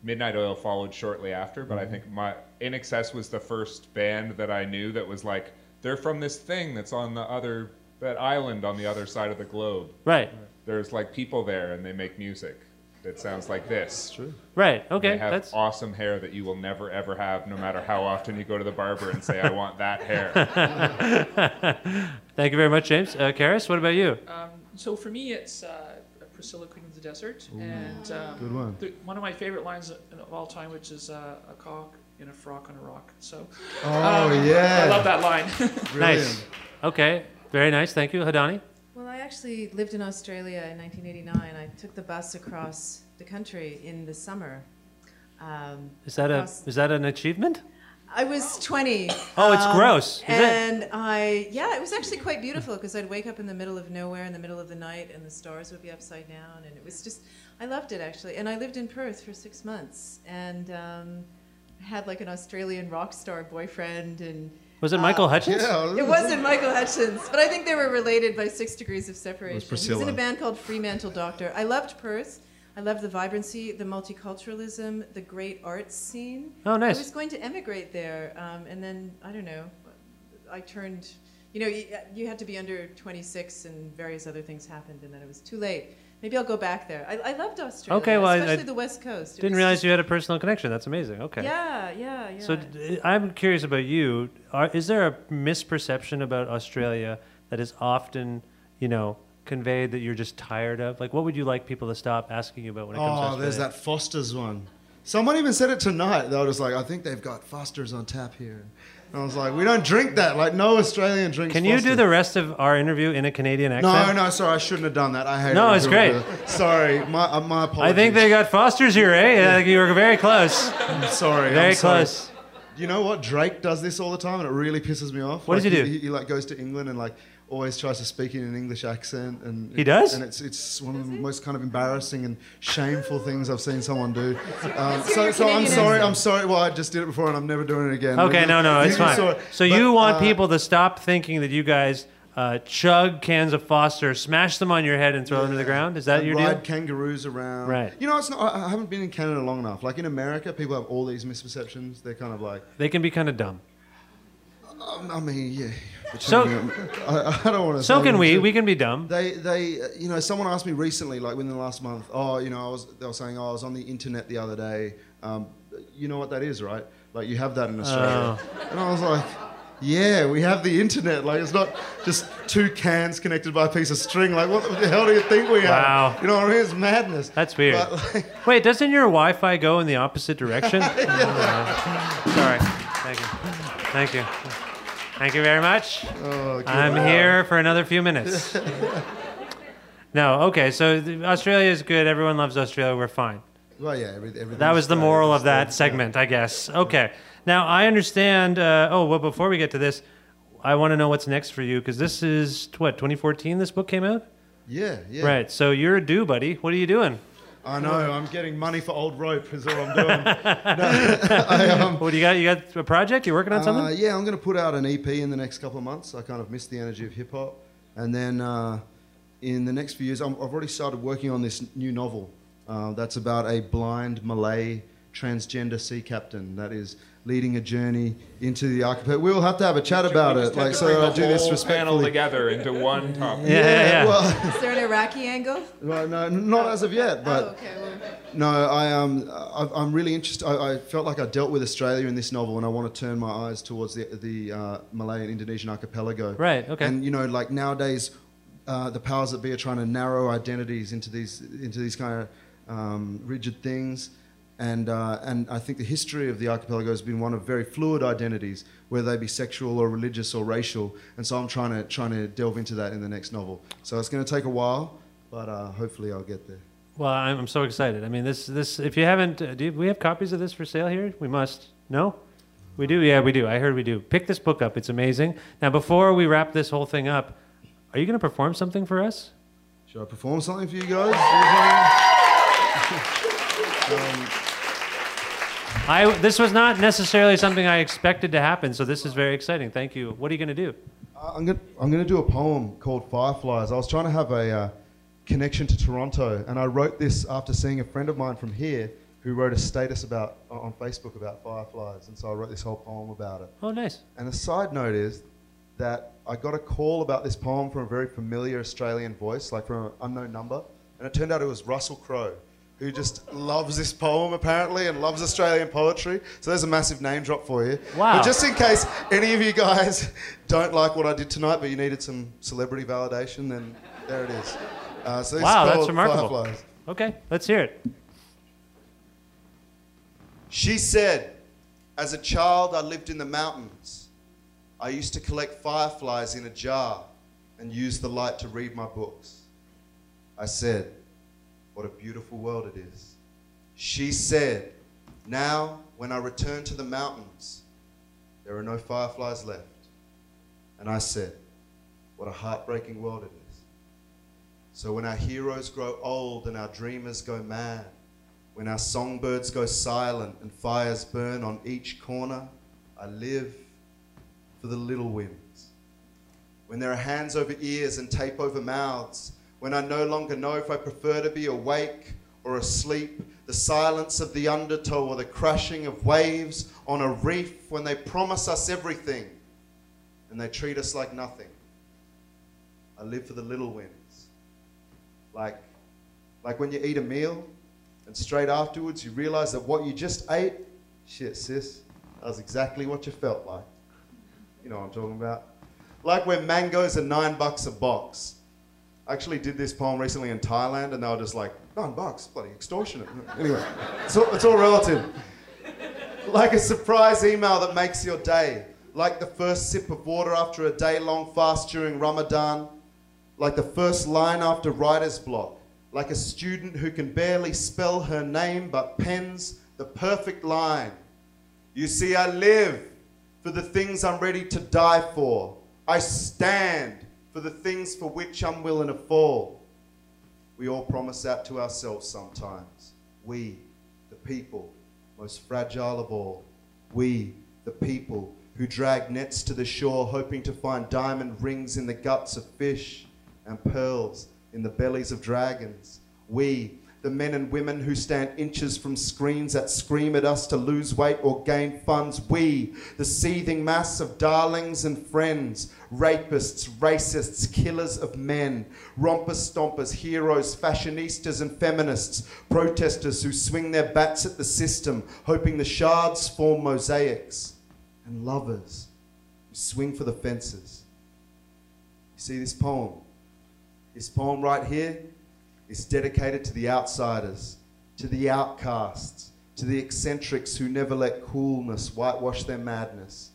[SPEAKER 4] Midnight Oil followed shortly after, but I think my INXS was the first band that I knew that was like they're from this thing that's on the other that island on the other side of the globe.
[SPEAKER 3] Right.
[SPEAKER 4] There's like people there, and they make music that sounds like this. True.
[SPEAKER 3] Right. Okay.
[SPEAKER 4] They have
[SPEAKER 3] That's
[SPEAKER 4] awesome hair that you will never ever have, no matter how often you go to the barber and say, "I want that hair."
[SPEAKER 3] Thank you very much, James. Uh, Carys, what about you?
[SPEAKER 6] Um, so for me, it's uh, Priscilla, Queen of the Desert,
[SPEAKER 3] Ooh.
[SPEAKER 6] and um,
[SPEAKER 3] Good one.
[SPEAKER 6] The, one of my favorite lines of all time, which is uh, "a cock in a frock on a rock." So,
[SPEAKER 11] Oh,
[SPEAKER 6] um,
[SPEAKER 11] yeah.
[SPEAKER 6] I love that line.
[SPEAKER 3] Nice. Okay. Very nice. Thank you, Hadani.
[SPEAKER 8] Well, I actually lived in Australia in 1989. I took the bus across the country in the summer. Um,
[SPEAKER 3] Is that a is that an achievement?
[SPEAKER 8] I was 20.
[SPEAKER 3] Oh, it's gross, is it?
[SPEAKER 8] and I, yeah, it was actually quite beautiful because I'd wake up in the middle of nowhere in the middle of the night and the stars would be upside down. And it was just, I loved it actually. And I lived in Perth for six months and um, had like an Australian rock star boyfriend. And
[SPEAKER 3] Was it Michael
[SPEAKER 8] uh,
[SPEAKER 3] Hutchence?
[SPEAKER 8] It wasn't Michael Hutchence, but I think they were related by six degrees of separation. He was in a band called Fremantle Doctor. I loved Perth. I loved the vibrancy, the multiculturalism, the great arts scene.
[SPEAKER 3] Oh, nice.
[SPEAKER 8] I was going to emigrate there, um, and then I don't know. I turned. You know, you, you had to be under 26, and various other things happened, and then it was too late. Maybe I'll go back there. I, I loved Australia,
[SPEAKER 3] Okay, well,
[SPEAKER 8] especially
[SPEAKER 3] I
[SPEAKER 8] the West Coast. It
[SPEAKER 3] Didn't realize
[SPEAKER 8] just-
[SPEAKER 3] you had a personal connection. That's amazing. Okay.
[SPEAKER 8] Yeah, yeah, yeah.
[SPEAKER 3] So d- uh, I'm curious about you. Are, is there a misperception about Australia that is often, you know, conveyed that you're just tired of? Like, what would you like people to stop asking you about when it comes to Australia?
[SPEAKER 11] Oh, there's that Foster's one. Someone even said it tonight. They were just like, I think they've got Foster's on tap here. And I was like, we don't drink that. Like, no Australian drinks
[SPEAKER 3] Can you do the rest of our interview in a Canadian accent?
[SPEAKER 11] No, no, sorry, I shouldn't have done that. I hate
[SPEAKER 3] No,
[SPEAKER 11] it.
[SPEAKER 3] it's great.
[SPEAKER 11] Sorry, my, uh, my apologies.
[SPEAKER 3] I think they got Foster's here, eh? Like, you were very close.
[SPEAKER 11] I'm sorry.
[SPEAKER 3] Very
[SPEAKER 11] I'm sorry.
[SPEAKER 3] close.
[SPEAKER 11] You know what? Drake does this all the time, and it really pisses me off.
[SPEAKER 3] What does
[SPEAKER 11] Like,
[SPEAKER 3] he do?
[SPEAKER 11] He, he, like goes to England and like always tries to speak in an English accent, and
[SPEAKER 3] He does?
[SPEAKER 11] And it's it's one of the most kind of embarrassing and shameful things I've seen someone do. Um, so so I'm sorry. I'm sorry. Well, I just did it before, and I'm never doing it again.
[SPEAKER 3] Okay, no, no, it's
[SPEAKER 11] You-
[SPEAKER 3] fine.
[SPEAKER 11] sorry.
[SPEAKER 3] So
[SPEAKER 11] But,
[SPEAKER 3] you want
[SPEAKER 11] uh,
[SPEAKER 3] people to stop thinking that you guys uh, chug cans of Foster, smash them on your head, and throw them to the ground? Is that
[SPEAKER 11] and
[SPEAKER 3] your
[SPEAKER 11] ride
[SPEAKER 3] deal?
[SPEAKER 11] kangaroos around.
[SPEAKER 3] Right.
[SPEAKER 11] You know, it's not. I I haven't been in Canada long enough. Like in America, people have all these misperceptions. They're kind of like.
[SPEAKER 3] They can be kind of dumb.
[SPEAKER 11] Um, I mean, yeah.
[SPEAKER 3] So-
[SPEAKER 11] I, I don't want to.
[SPEAKER 3] So can we. We can be dumb.
[SPEAKER 11] They, they, uh, you know, someone asked me recently, like within the last month. Oh, you know, I was. They were saying, oh, I was on the internet the other day. Um, you know what that is, right? Like you have that in Australia.
[SPEAKER 3] Oh.
[SPEAKER 11] And I was like, yeah, we have the internet. Like it's not just two cans connected by a piece of string. Like what the hell do you think we have?
[SPEAKER 3] Wow.
[SPEAKER 11] You know what I mean? It's madness.
[SPEAKER 3] That's weird.
[SPEAKER 11] But, like,
[SPEAKER 3] Wait, doesn't your Wi-Fi go in the opposite direction? Oh, Sorry. Thank you. Thank you. Thank you very much.
[SPEAKER 11] Oh,
[SPEAKER 3] I'm here for another few minutes. no, okay. So Australia is good. Everyone loves Australia. We're fine.
[SPEAKER 11] well, yeah, every, everything.
[SPEAKER 3] That was the moral of that segment, I guess. Okay. Now I understand. Uh, oh, well, before we get to this, I want to know what's next for you because this is what 2014. This book came out.
[SPEAKER 11] Yeah, yeah.
[SPEAKER 3] Right. So you're a do, buddy. What are you doing?
[SPEAKER 11] I know. I'm getting money for old rope. Is all I'm doing. No, I, um,
[SPEAKER 3] what do you got? You got a project? You working on
[SPEAKER 11] uh,
[SPEAKER 3] something?
[SPEAKER 11] yeah, I'm going to put out an EP in the next couple of months. I kind of miss the energy of hip hop, and then uh, in the next few years, I'm, I've already started working on this new novel. Uh, that's about a blind Malay transgender sea captain that is leading a journey into the archipelago. We'll have to have a chat about it, like so.
[SPEAKER 4] bring
[SPEAKER 11] I
[SPEAKER 4] the
[SPEAKER 11] do this
[SPEAKER 4] whole panel together into one topic.
[SPEAKER 11] well,
[SPEAKER 8] Is there an Iraqi angle?
[SPEAKER 11] well, no, not as of yet, but.
[SPEAKER 8] oh, okay. Well,
[SPEAKER 11] No, I um, I, I'm really interested. I, I felt like I dealt with Australia in this novel, and I want to turn my eyes towards the the uh, Malay and Indonesian archipelago.
[SPEAKER 3] Right, okay.
[SPEAKER 11] And you know, like nowadays, uh, the powers that be are trying to narrow identities into these into these kind of um, rigid things. And, uh, and I think the history of the archipelago has been one of very fluid identities, whether they be sexual or religious or racial. And so I'm trying to, trying to delve into that in the next novel. So it's going to take a while, but uh, hopefully I'll get there.
[SPEAKER 3] Well, I'm, I'm so excited. I mean, this this if you haven't, uh, do we have copies of this for sale here? We must. No, we do. Yeah, we do. I heard we do. Pick this book up. It's amazing. Now, before we wrap this whole thing up, are you going to perform something for us?
[SPEAKER 11] Should I perform something for you guys?
[SPEAKER 3] I this was not necessarily something I expected to happen, so this is very exciting. Thank you. What are you going to do?
[SPEAKER 11] I'm going I'm to do a poem called Fireflies. I was trying to have a uh, connection to Toronto, and I wrote this after seeing a friend of mine from here who wrote a status about on Facebook about fireflies, and so I wrote this whole poem about it.
[SPEAKER 3] Oh, nice.
[SPEAKER 11] And the side note is that I got a call about this poem from a very familiar Australian voice, like from an unknown number, and it turned out it was Russell Crowe, who just loves this poem apparently and loves Australian poetry. So there's a massive name drop for you.
[SPEAKER 3] Wow.
[SPEAKER 11] But just in case any of you guys don't like what I did tonight, but you needed some celebrity validation, then there it is. Uh, so
[SPEAKER 3] Wow, that's remarkable.
[SPEAKER 11] Fireflies.
[SPEAKER 3] Okay, let's hear it.
[SPEAKER 11] She said, As a child, I lived in the mountains. I used to collect fireflies in a jar and use the light to read my books. I said, What a beautiful world it is. She said, Now, when I return to the mountains, there are no fireflies left. And I said, What a heartbreaking world it is. So when our heroes grow old and our dreamers go mad, when our songbirds go silent and fires burn on each corner, I live for the little winds. When there are hands over ears and tape over mouths, when I no longer know if I prefer to be awake or asleep, the silence of the undertow or the crashing of waves on a reef when they promise us everything and they treat us like nothing. I live for the little wins. Like, like when you eat a meal and straight afterwards you realize that what you just ate, shit, sis, that was exactly what you felt like. You know what I'm talking about? Like when mangoes are nine bucks a box. I actually did this poem recently in Thailand and they were just like, nine bucks, bloody extortionate. Anyway, it's all, it's all relative. Like a surprise email that makes your day. Like the first sip of water after a day long fast during Ramadan. Like the first line after writer's block. Like a student who can barely spell her name but pens the perfect line. You see, I live for the things I'm ready to die for. I stand for the things for which I'm willing to fall. We all promise that to ourselves sometimes. We, the people, most fragile of all. We, the people who drag nets to the shore hoping to find diamond rings in the guts of fish and pearls in the bellies of dragons. We, the men and women who stand inches from screens that scream at us to lose weight or gain funds. We, the seething mass of darlings and friends, rapists, racists, killers of men, rompers, stompers, heroes, fashionistas, and feminists, protesters who swing their bats at the system, hoping the shards form mosaics, and lovers who swing for the fences. You see this poem? This poem right here is dedicated to the outsiders, to the outcasts, to the eccentrics who never let coolness whitewash their madness.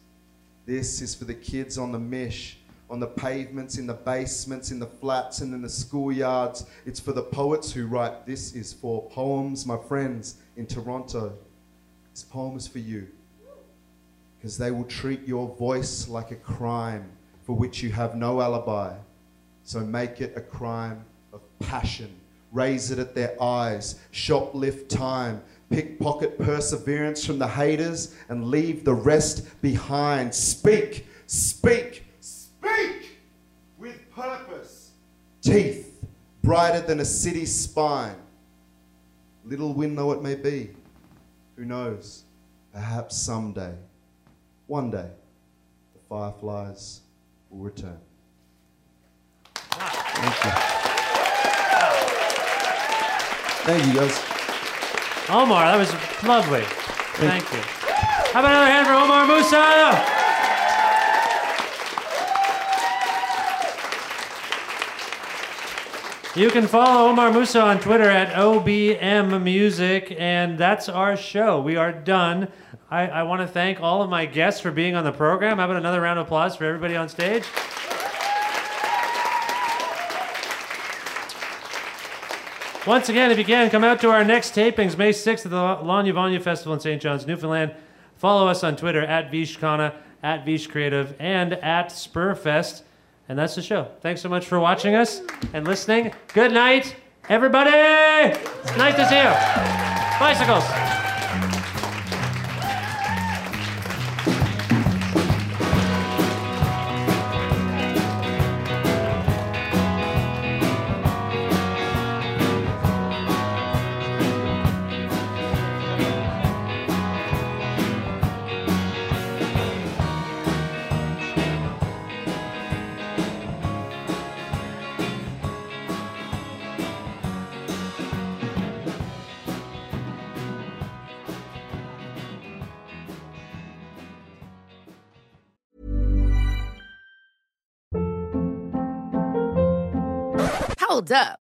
[SPEAKER 11] This is for the kids on the mish, on the pavements, in the basements, in the flats, and in the schoolyards. It's for the poets who write, This is for poems, my friends, in Toronto. This poem is for you. Because they will treat your voice like a crime for which you have no alibi. So make it a crime of passion raise it at their eyes, shoplift time, pickpocket perseverance from the haters, and leave the rest behind. Speak, speak, speak with purpose. Teeth brighter than a city's spine. Little win though it may be, who knows? Perhaps someday, one day, the fireflies will return. Thank you. Thank you, guys.
[SPEAKER 3] Omar, that was lovely. Thank you. How about another hand for Omar Musa? You can follow Omar Musa on Twitter at OBM Music, and that's our show. We are done. I, I want to thank all of my guests for being on the program. How about another round of applause for everybody on stage? Once again, if you can, come out to our next tapings, May 6th at the Lawnya Vawnya Festival in St. John's, Newfoundland. Follow us on Twitter at Vishkhanna, at Vish Creative, and at Spurfest. And that's the show. Thanks so much for watching us and listening. Good night, everybody. It's nice to see you. Bicycles.